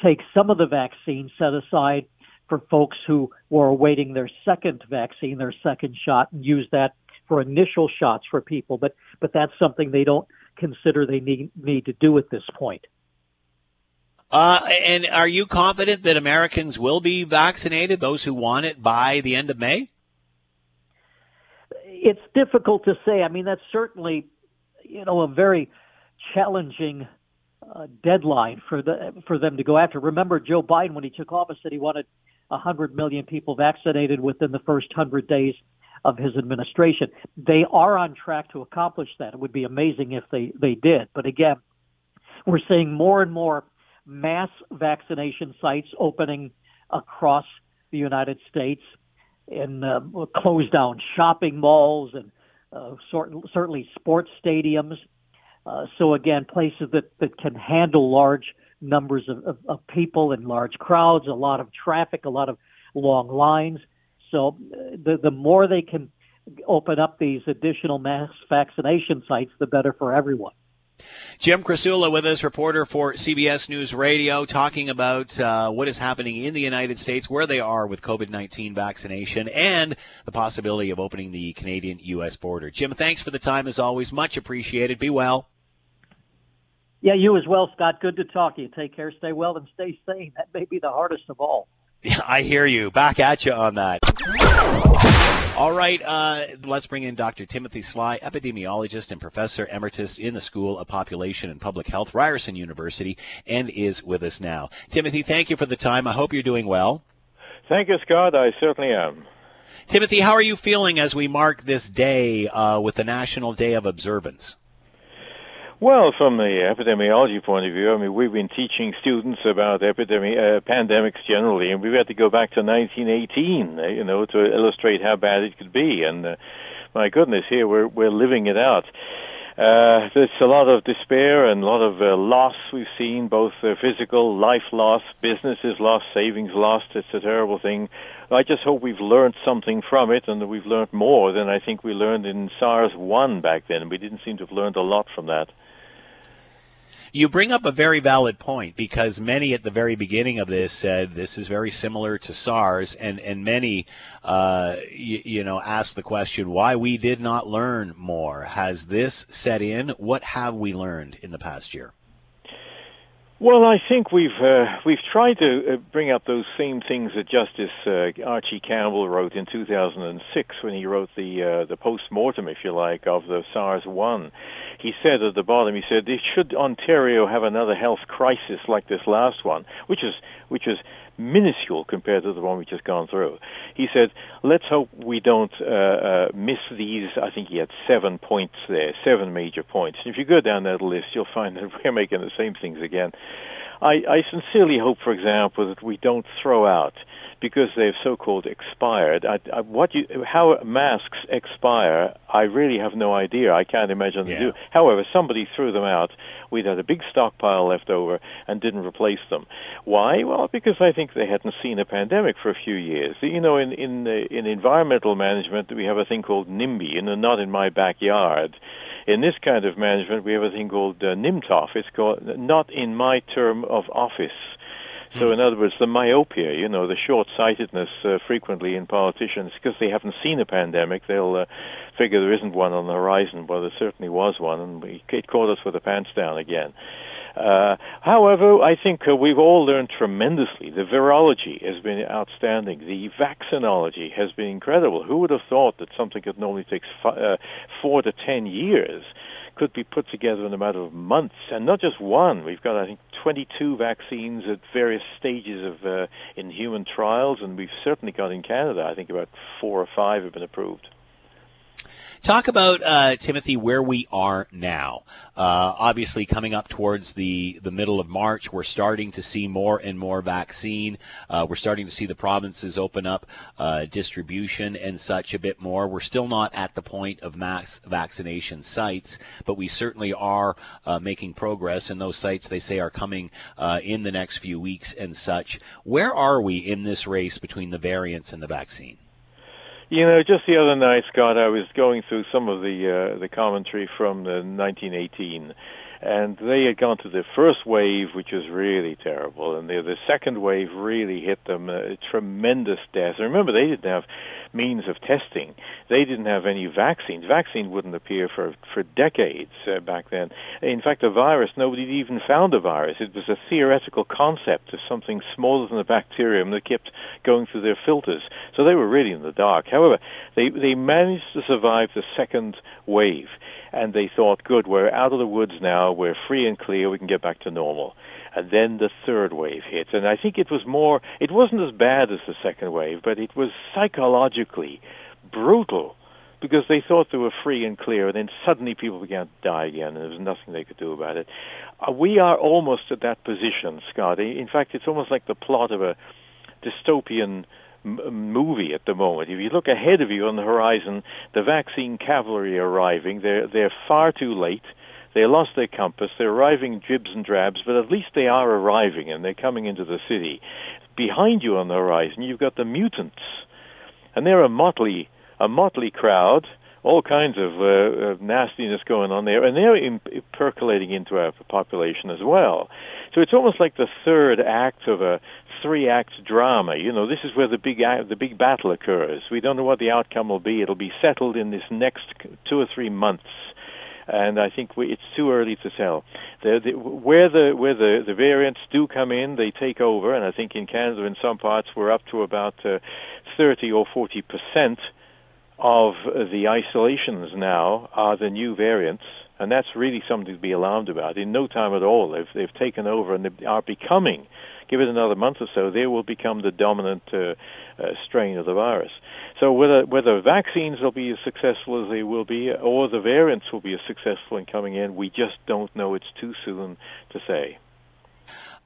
take some of the vaccine set aside for folks who were awaiting their second vaccine, their second shot, and use that for initial shots for people. But but that's something they don't consider they need need to do at this point. Uh, and are you confident that Americans will be vaccinated, those who want it, by the end of May? It's difficult to say. I mean, that's certainly, you know, a very challenging uh, deadline for the for them to go after. Remember, Joe Biden, when he took office, said he wanted 100 million people vaccinated within the first 100 days of his administration. They are on track to accomplish that. It would be amazing if they they did. But again, we're seeing more and more mass vaccination sites opening across the United States in uh, closed down shopping malls and uh, certainly sports stadiums. Uh, so again, places that, that can handle large numbers of, of, of people and large crowds, a lot of traffic, a lot of long lines. So uh, the the more they can open up these additional mass vaccination sites, the better for everyone. Jim Krasula with us, reporter for CBS News Radio, talking about uh, what is happening in the United States, where they are with COVID 19 vaccination, and the possibility of opening the Canadian U.S. border. Jim, thanks for the time as always. Much appreciated. Be well. Yeah, you as well, Scott. Good to talk to you. Take care, stay well, and stay sane. That may be the hardest of all. Yeah, I hear you. Back at you on that. All right, uh, let's bring in Dr. Timothy Sly, epidemiologist and professor emeritus in the School of Population and Public Health, Ryerson University, and is with us now. Timothy, thank you for the time. I hope you're doing well. Thank you, Scott. I certainly am. Timothy, how are you feeling as we mark this day uh, with the National Day of Observance? Well, from the epidemiology point of view, I mean, we've been teaching students about epidemic, uh, pandemics generally, and we've had to go back to 1918, uh, you know, to illustrate how bad it could be. And uh, my goodness, here we're we're living it out. Uh, there's a lot of despair and a lot of uh, loss we've seen, both uh, physical, life loss, businesses lost, savings lost. It's a terrible thing. I just hope we've learned something from it and that we've learned more than I think we learned in SARS 1 back then. We didn't seem to have learned a lot from that. You bring up a very valid point because many at the very beginning of this said this is very similar to SARS, and and many, uh, you, you know, asked the question why we did not learn more. Has this set in? What have we learned in the past year? Well, I think we've uh, we've tried to uh, bring up those same things that Justice uh, Archie Campbell wrote in 2006 when he wrote the uh, the post mortem, if you like, of the SARS one. He said at the bottom, he said, "Should Ontario have another health crisis like this last one, which is which is minuscule compared to the one we just gone through. He said, let's hope we don't uh, uh, miss these. I think he had seven points there, seven major points. And if you go down that list, you'll find (laughs) that we're making the same things again. I, I sincerely hope, for example, that we don't throw out because they've so-called expired. I, I, what you, how masks expire, I really have no idea. I can't imagine yeah. they do. However, somebody threw them out. We'd had a big stockpile left over and didn't replace them. Why? Well, because I think they hadn't seen a pandemic for a few years. You know, in in in environmental management, we have a thing called NIMBY, and not in my backyard. In this kind of management, we have a thing called uh, NIMTOF. It's called not in my term of office. So, in other words, the myopia, you know, the short-sightedness uh, frequently in politicians, because they haven't seen a pandemic, they'll uh, figure there isn't one on the horizon. Well, there certainly was one, and we, it caught us with the pants down again. Uh, however, I think uh, we've all learned tremendously. The virology has been outstanding. The vaccinology has been incredible. Who would have thought that something that normally takes f- uh, four to ten years could be put together in a matter of months, and not just one. We've got, I think, 22 vaccines at various stages of uh, in human trials, and we've certainly got in Canada, I think, about four or five have been approved. Talk about uh, Timothy where we are now. Uh, obviously, coming up towards the the middle of March, we're starting to see more and more vaccine. Uh, we're starting to see the provinces open up uh, distribution and such a bit more. We're still not at the point of mass vaccination sites, but we certainly are uh, making progress. And those sites, they say, are coming uh, in the next few weeks and such. Where are we in this race between the variants and the vaccine? You know, just the other night, Scott, I was going through some of the uh, the commentary from the 1918 and they had gone to the first wave, which was really terrible, and the, the second wave really hit them uh, tremendous deaths. And remember, they didn't have means of testing; they didn't have any vaccines. Vaccine wouldn't appear for for decades uh, back then. In fact, the virus, nobody even found a virus. It was a theoretical concept of something smaller than a bacterium that kept going through their filters. So they were really in the dark. However, they they managed to survive the second wave and they thought, good, we're out of the woods now, we're free and clear, we can get back to normal. And then the third wave hit, and I think it was more, it wasn't as bad as the second wave, but it was psychologically brutal because they thought they were free and clear, and then suddenly people began to die again, and there was nothing they could do about it. Uh, we are almost at that position, Scott. In fact, it's almost like the plot of a dystopian movie at the moment. If you look ahead of you on the horizon, the vaccine cavalry arriving. They're they're far too late. They lost their compass. They're arriving dribs and drabs, but at least they are arriving and they're coming into the city. Behind you on the horizon, you've got the mutants, and they're a motley a motley crowd all kinds of, uh, of nastiness going on there, and they're in, percolating into our population as well. So it's almost like the third act of a three-act drama. You know, this is where the big the big battle occurs. We don't know what the outcome will be. It'll be settled in this next two or three months and I think we, it's too early to tell. The, the, where the where the, the variants do come in, they take over, and I think in Canada, in some parts, we're up to about uh, 30 or 40 percent of the isolations now are the new variants, and that's really something to be alarmed about. In no time at all, they've, they've taken over and they are becoming, give it another month or so, they will become the dominant uh, uh, strain of the virus. So whether whether vaccines will be as successful as they will be, or the variants will be as successful in coming in, we just don't know. It's too soon to say.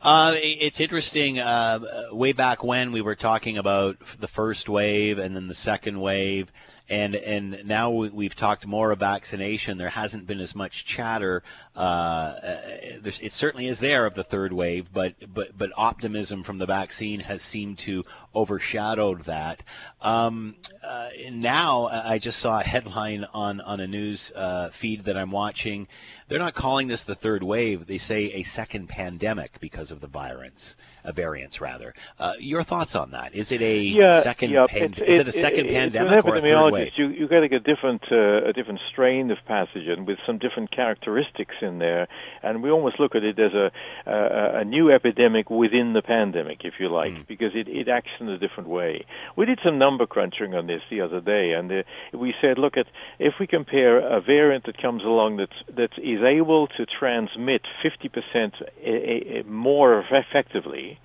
Uh, it's interesting. Uh, way back when we were talking about the first wave and then the second wave, and and now we've talked more of vaccination. There hasn't been as much chatter. Uh, uh it certainly is there of the third wave, but but but optimism from the vaccine has seemed to overshadow that. Um, uh, now I just saw a headline on on a news uh, feed that I'm watching. They're not calling this the third wave. They say a second pandemic because of the virus, a variants rather. Uh, your thoughts on that? Is it a yeah, second? Yeah, pan- it, is it a second it, pandemic or a third wave? You you get like a different uh, a different strain of pathogen with some different characteristics in there, and we almost look at it as a a, a new epidemic within the pandemic, if you like, mm. because it it acts in a different way. We did some number crunching on this the other day, and uh, we said, look at if we compare a variant that comes along that that is able to transmit 50% a, a, more effectively,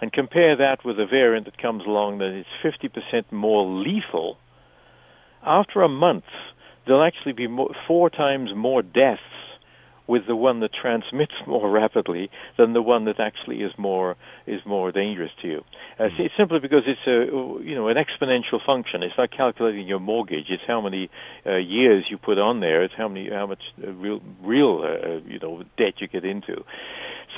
and compare that with a variant that comes along that is 50% more lethal, after a month, there'll actually be more, four times more deaths with the one that transmits (laughs) more rapidly than the one that actually is more is more dangerous to you. Uh, it's simply because it's a you know an exponential function. It's not calculating your mortgage. It's how many uh, years you put on there. It's how many how much uh, real real uh, you know debt you get into.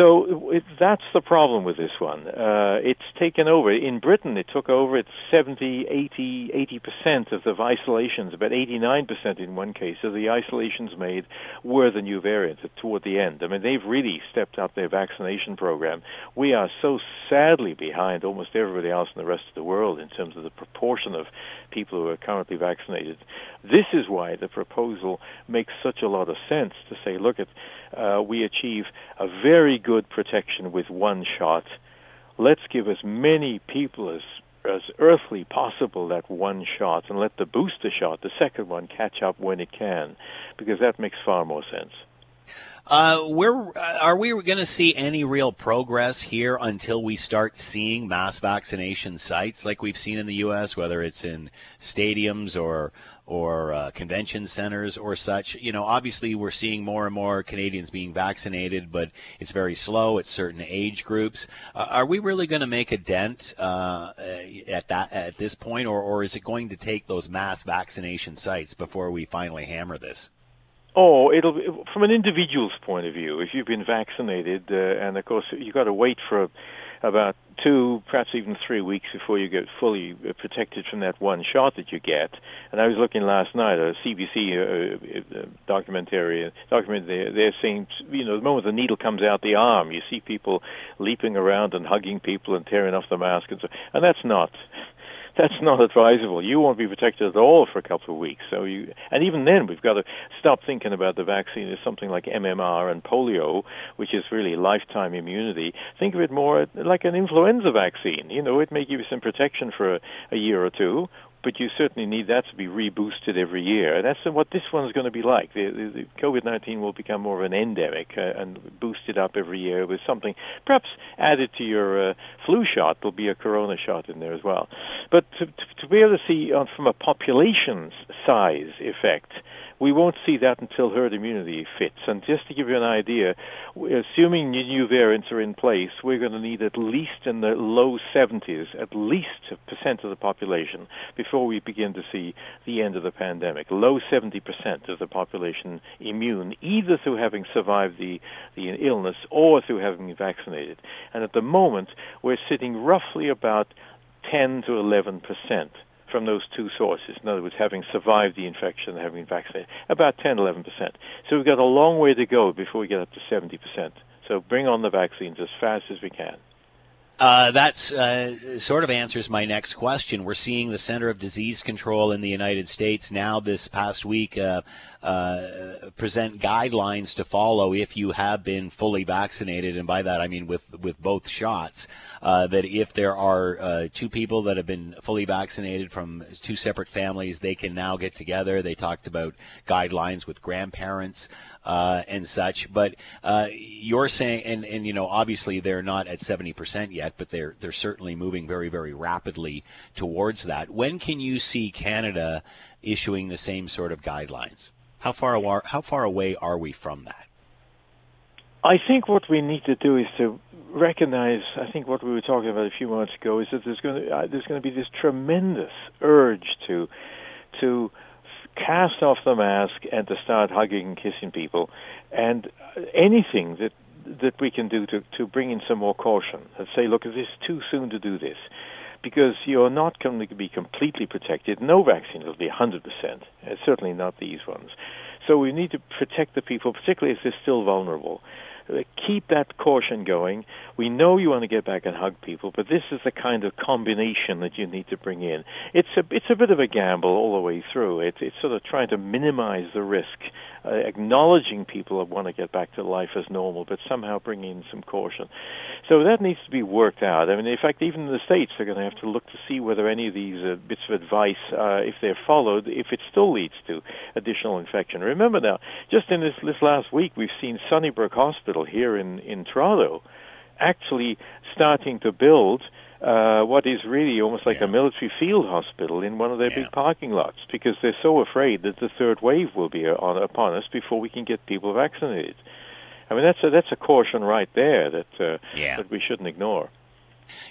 So it, that's the problem with this one. Uh, it's taken over. In Britain, it took over. It's 70, 80, 80 percent of the isolations, about 89 percent in one case of the isolations made were the new variants toward the end. I mean, they've really stepped up their vaccination program. We are so sadly behind almost everybody else in the rest of the world in terms of the proportion of people who are currently vaccinated. This is why the proposal makes such a lot of sense to say, look, at uh, we achieve a very good protection with one shot. Let's give as many people as as earthly possible that one shot and let the booster shot, the second one, catch up when it can, because that makes far more sense. Uh, we're, uh, are we going to see any real progress here until we start seeing mass vaccination sites like we've seen in the U.S., whether it's in stadiums or or uh, convention centers or such? You know, obviously we're seeing more and more Canadians being vaccinated, but it's very slow at certain age groups. Uh, are we really going to make a dent uh, at that at this point, or, or is it going to take those mass vaccination sites before we finally hammer this? Oh, it'll be, from an individual's point of view. If you've been vaccinated, uh, and of course you've got to wait for about two, perhaps even three weeks before you get fully uh, protected from that one shot that you get. And I was looking last night at a CBC uh, uh, documentary. Document they're, they're saying, you know, the moment the needle comes out the arm, you see people leaping around and hugging people and tearing off the mask and so. And that's not (laughs) that's not advisable. You won't be protected at all for a couple of weeks. So you, and even then, we've got to stop thinking about the vaccine as something like MMR and polio, which is really lifetime immunity. Think of it more like an influenza vaccine. You know, it may give you some protection for a, a year or two, but you certainly need that to be reboosted every year. That's what this one's going to be like. The, the, the COVID-19 will become more of an endemic uh, and boosted up every year with something perhaps added to your uh, flu shot. There'll be a corona shot in there as well. But to, to, to be able to see uh, from a population size effect, we won't see that until herd immunity fits. And just to give you an idea, assuming new variants are in place, we're going to need at least in the low 70s, at least a percent of the population before we begin to see the end of the pandemic. Low 70% of the population immune, either through having survived the, the illness or through having been vaccinated. And at the moment, we're sitting roughly about 10 to 11 percent from those two sources. In other words, having survived the infection and having been vaccinated, about 10, 11%. So we've got a long way to go before we get up to 70%. So bring on the vaccines as fast as we can. Uh, that's uh, sort of answers my next question. We're seeing the Center of Disease Control in the United States now this past week uh, uh, present guidelines to follow if you have been fully vaccinated, and by that I mean with with both shots. Uh, that if there are two people that have been fully vaccinated from two separate families, they can now get together. They talked about guidelines with grandparents and such. But you're saying, and, and you know, obviously they're not at 70% yet, but they're they're certainly moving very very rapidly towards that. When can you see Canada issuing the same sort of guidelines? How far away, how far away are we from that? I think what we need to do is to recognize. I think what we were talking about a few months ago is that there's going to uh, there's going to be this tremendous urge to to cast off the mask and to start hugging and kissing people, and anything that that we can do to to bring in some more caution and say, look, it is too soon to do this because you're not going to be completely protected. No vaccine will be 100%, certainly not these ones. So we need to protect the people, particularly if they're still vulnerable. Uh, keep that caution going. We know you want to get back and hug people, but this is the kind of combination that you need to bring in. It's a it's a bit of a gamble all the way through. It's it's sort of trying to minimize the risk, uh, acknowledging people that want to get back to life as normal, but somehow bringing in some caution. So that needs to be worked out. I mean, in fact, even in the states, they're going to have to look to see whether any of these uh, bits of advice, uh, if they're followed, if it still leads to additional infection. Remember now, just in this this last week, we've seen Sunnybrook Hospital here in in Toronto actually starting to build uh, what is really almost like yeah. a military field hospital in one of their yeah. big parking lots because they're so afraid that the third wave will be on, upon us before we can get people vaccinated. I mean, that's a, that's a caution right there that uh, yeah. that we shouldn't ignore.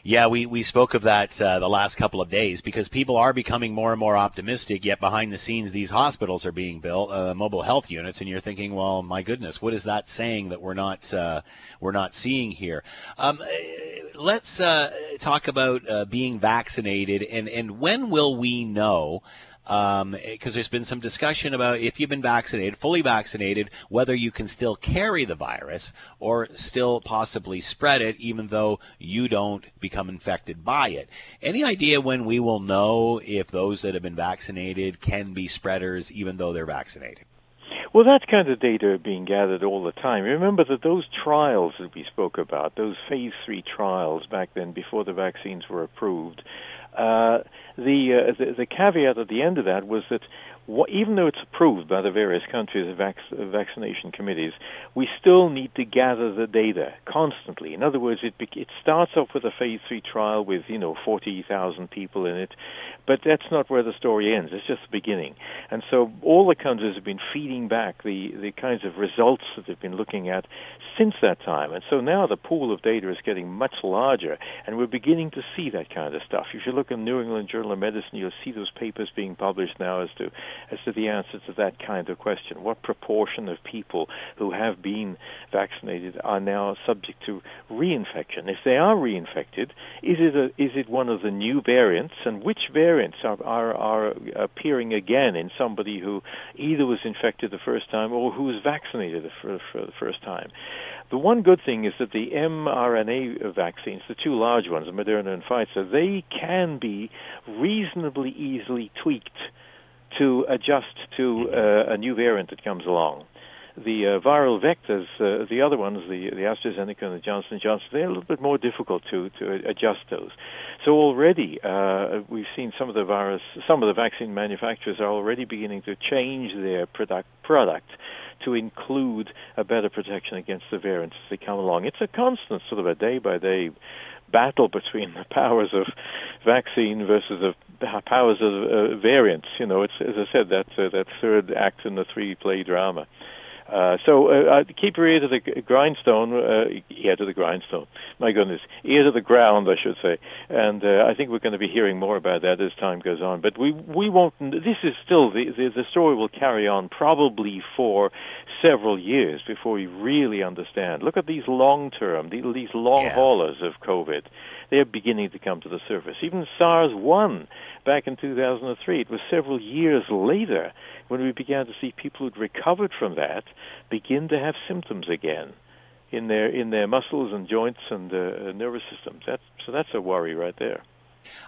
Yeah, we, we spoke of that uh, the last couple of days because people are becoming more and more optimistic. Yet behind the scenes, these hospitals are being built, uh, mobile health units, and you're thinking, well, my goodness, what is that saying that we're not uh, we're not seeing here? Um, let's uh, talk about uh, being vaccinated, and and when will we know? Because um, there's been some discussion about if you've been vaccinated, fully vaccinated, whether you can still carry the virus or still possibly spread it, even though you don't become infected by it. Any idea when we will know if those that have been vaccinated can be spreaders, even though they're vaccinated? Well, that kind of data being gathered all the time. Remember that those trials that we spoke about, those phase three trials back then before the vaccines were approved, Uh, the, uh, the the caveat at the end of that was that even though it's approved by the various countries' vac- vaccination committees, we still need to gather the data constantly. In other words, it, it starts off with a phase three trial with you know 40,000 people in it, but that's not where the story ends. It's just the beginning. And so all the countries have been feeding back the, the kinds of results that they've been looking at since that time. And so now the pool of data is getting much larger, and we're beginning to see that kind of stuff. If you look in New England Journal of Medicine, you'll see those papers being published now as to as to the answer to that kind of question. What proportion of people who have been vaccinated are now subject to reinfection? If they are reinfected, is it a, is it one of the new variants, and which variants are, are, are appearing again in somebody who either was infected the first time or who was vaccinated for, for the first time. The one good thing is that the mRNA vaccines, the two large ones, Moderna and Pfizer, they can be reasonably easily tweaked to adjust to uh, a new variant that comes along the uh, viral vectors, uh, the other ones, the, the AstraZeneca and the Johnson Johnson, they're a little bit more difficult to, to adjust those. So already uh, we've seen some of the virus, some of the vaccine manufacturers are already beginning to change their product product to include a better protection against the variants as they come along. It's a constant sort of a day by day battle between the powers of vaccine versus the powers of uh, variants. You know, it's as I said that uh, that third act in the three play drama. Uh, so uh, keep your ear to the grindstone, uh, ear to the grindstone. My goodness, ear to the ground, I should say. And uh, I think we're going to be hearing more about that as time goes on. But we we won't. This is still the the, the story will carry on probably for several years before we really understand. Look at these long term, these long yeah. haulers of COVID. They're beginning to come to the surface. Even SARS one back in 2003. It was several years later when we began to see people who'd recovered from that begin to have symptoms again in their in their muscles and joints and uh, nervous systems. That's so that's a worry right there.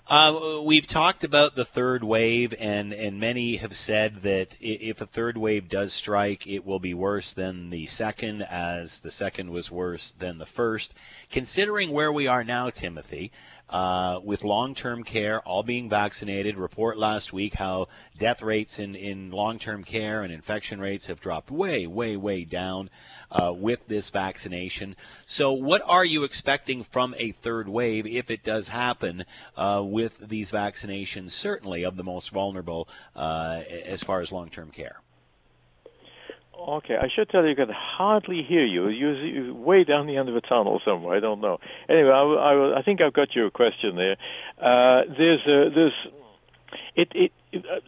Uh, we've talked about the third wave, and, and many have said that if a third wave does strike, it will be worse than the second, as the second was worse than the first. Considering where we are now, Timothy, uh, with long term care, all being vaccinated. Report last week how death rates in, in long term care and infection rates have dropped way, way, way down uh, with this vaccination. So, what are you expecting from a third wave if it does happen uh, with these vaccinations, certainly of the most vulnerable uh, as far as long term care? Okay, I should tell you, I can hardly hear you. You're way down the end of a tunnel somewhere. I don't know. Anyway, I, I, I think I've got your question there. Uh, there's a, there's it, it, it uh,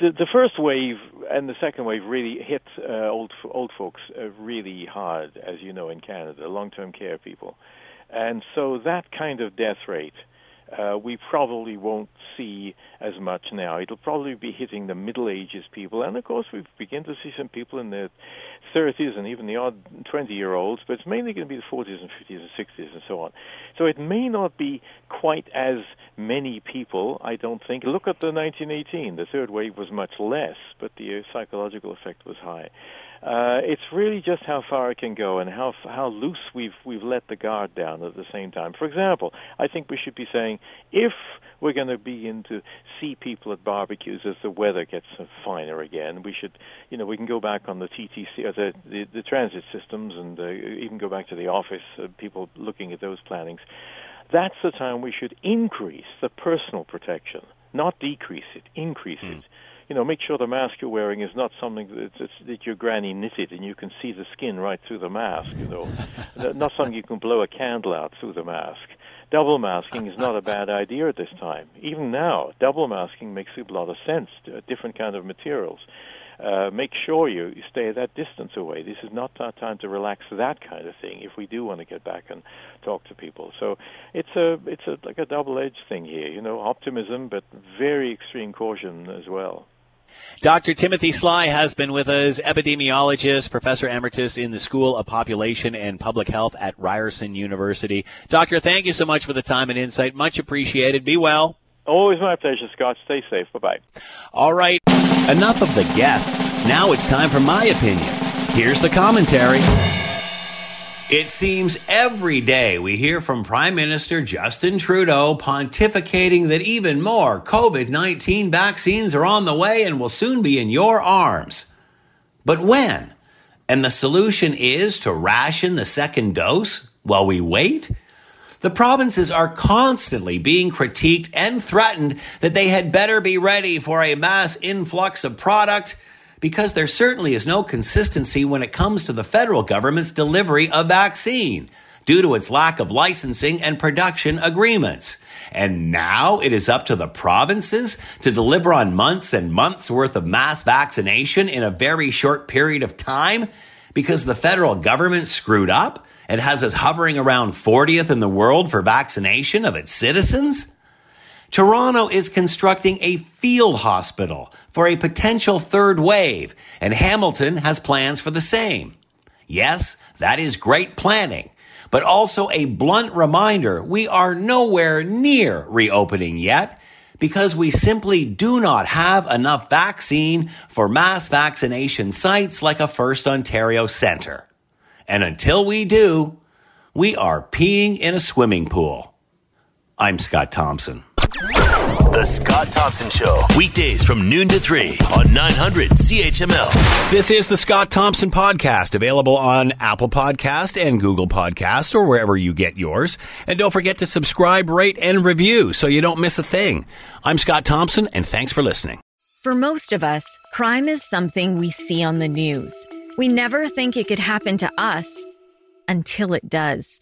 the, the first wave and the second wave really hit uh, old old folks uh, really hard, as you know, in Canada, long-term care people, and so that kind of death rate uh, we probably won't see as much now. It'll probably be hitting the middle ages people, and of course we begin to see some people in their 30s and even the odd 20 year olds, but it's mainly going to be the 40s and 50s and 60s and so on. So it may not be quite as many people, I don't think. Look at the 1918. The third wave was much less, but the uh, psychological effect was high. Uh, it's really just how far it can go and how how loose we've we've let the guard down at the same time. For example, I think we should be saying if we're going to begin to see people at barbecues as the weather gets finer again, we should, you know, we can go back on the TTC, uh, the, the the transit systems, and uh, even go back to the office. Uh, people looking at those plannings. That's the time we should increase the personal protection, not decrease it, increase mm. it you know, make sure the mask you're wearing is not something that, that your granny knitted and you can see the skin right through the mask, you know. (laughs) not something you can blow a candle out through the mask. Double masking is not a bad idea at this time. Even now, double masking makes a lot of sense, different kind of materials. Uh, make sure you, you stay that distance away. This is not our time to relax that kind of thing. If we do want to get back and talk to people, so it's a it's a like a double-edged thing here. You know, optimism, but very extreme caution as well. Dr. Timothy Sly has been with us, epidemiologist, professor emeritus in the School of Population and Public Health at Ryerson University. Doctor, thank you so much for the time and insight. Much appreciated. Be well. Always my pleasure, Scott. Stay safe. Bye bye. All right. Enough of the guests. Now it's time for my opinion. Here's the commentary. It seems every day we hear from Prime Minister Justin Trudeau pontificating that even more COVID 19 vaccines are on the way and will soon be in your arms. But when? And the solution is to ration the second dose while we wait? The provinces are constantly being critiqued and threatened that they had better be ready for a mass influx of product because there certainly is no consistency when it comes to the federal government's delivery of vaccine due to its lack of licensing and production agreements. And now it is up to the provinces to deliver on months and months worth of mass vaccination in a very short period of time because the federal government screwed up and has us hovering around 40th in the world for vaccination of its citizens? Toronto is constructing a field hospital for a potential third wave, and Hamilton has plans for the same. Yes, that is great planning, but also a blunt reminder we are nowhere near reopening yet because we simply do not have enough vaccine for mass vaccination sites like a FirstOntario Centre. And until we do, we are peeing in a swimming pool. I'm Scott Thompson. The Scott Thompson Show, weekdays from noon to 3 on 900 CHML. This is the Scott Thompson Podcast, available on Apple Podcast and Google Podcast or wherever you get yours. And don't forget to subscribe, rate, and review so you don't miss a thing. I'm Scott Thompson, and thanks for listening. For most of us, crime is something we see on the news. We never think it could happen to us until it does.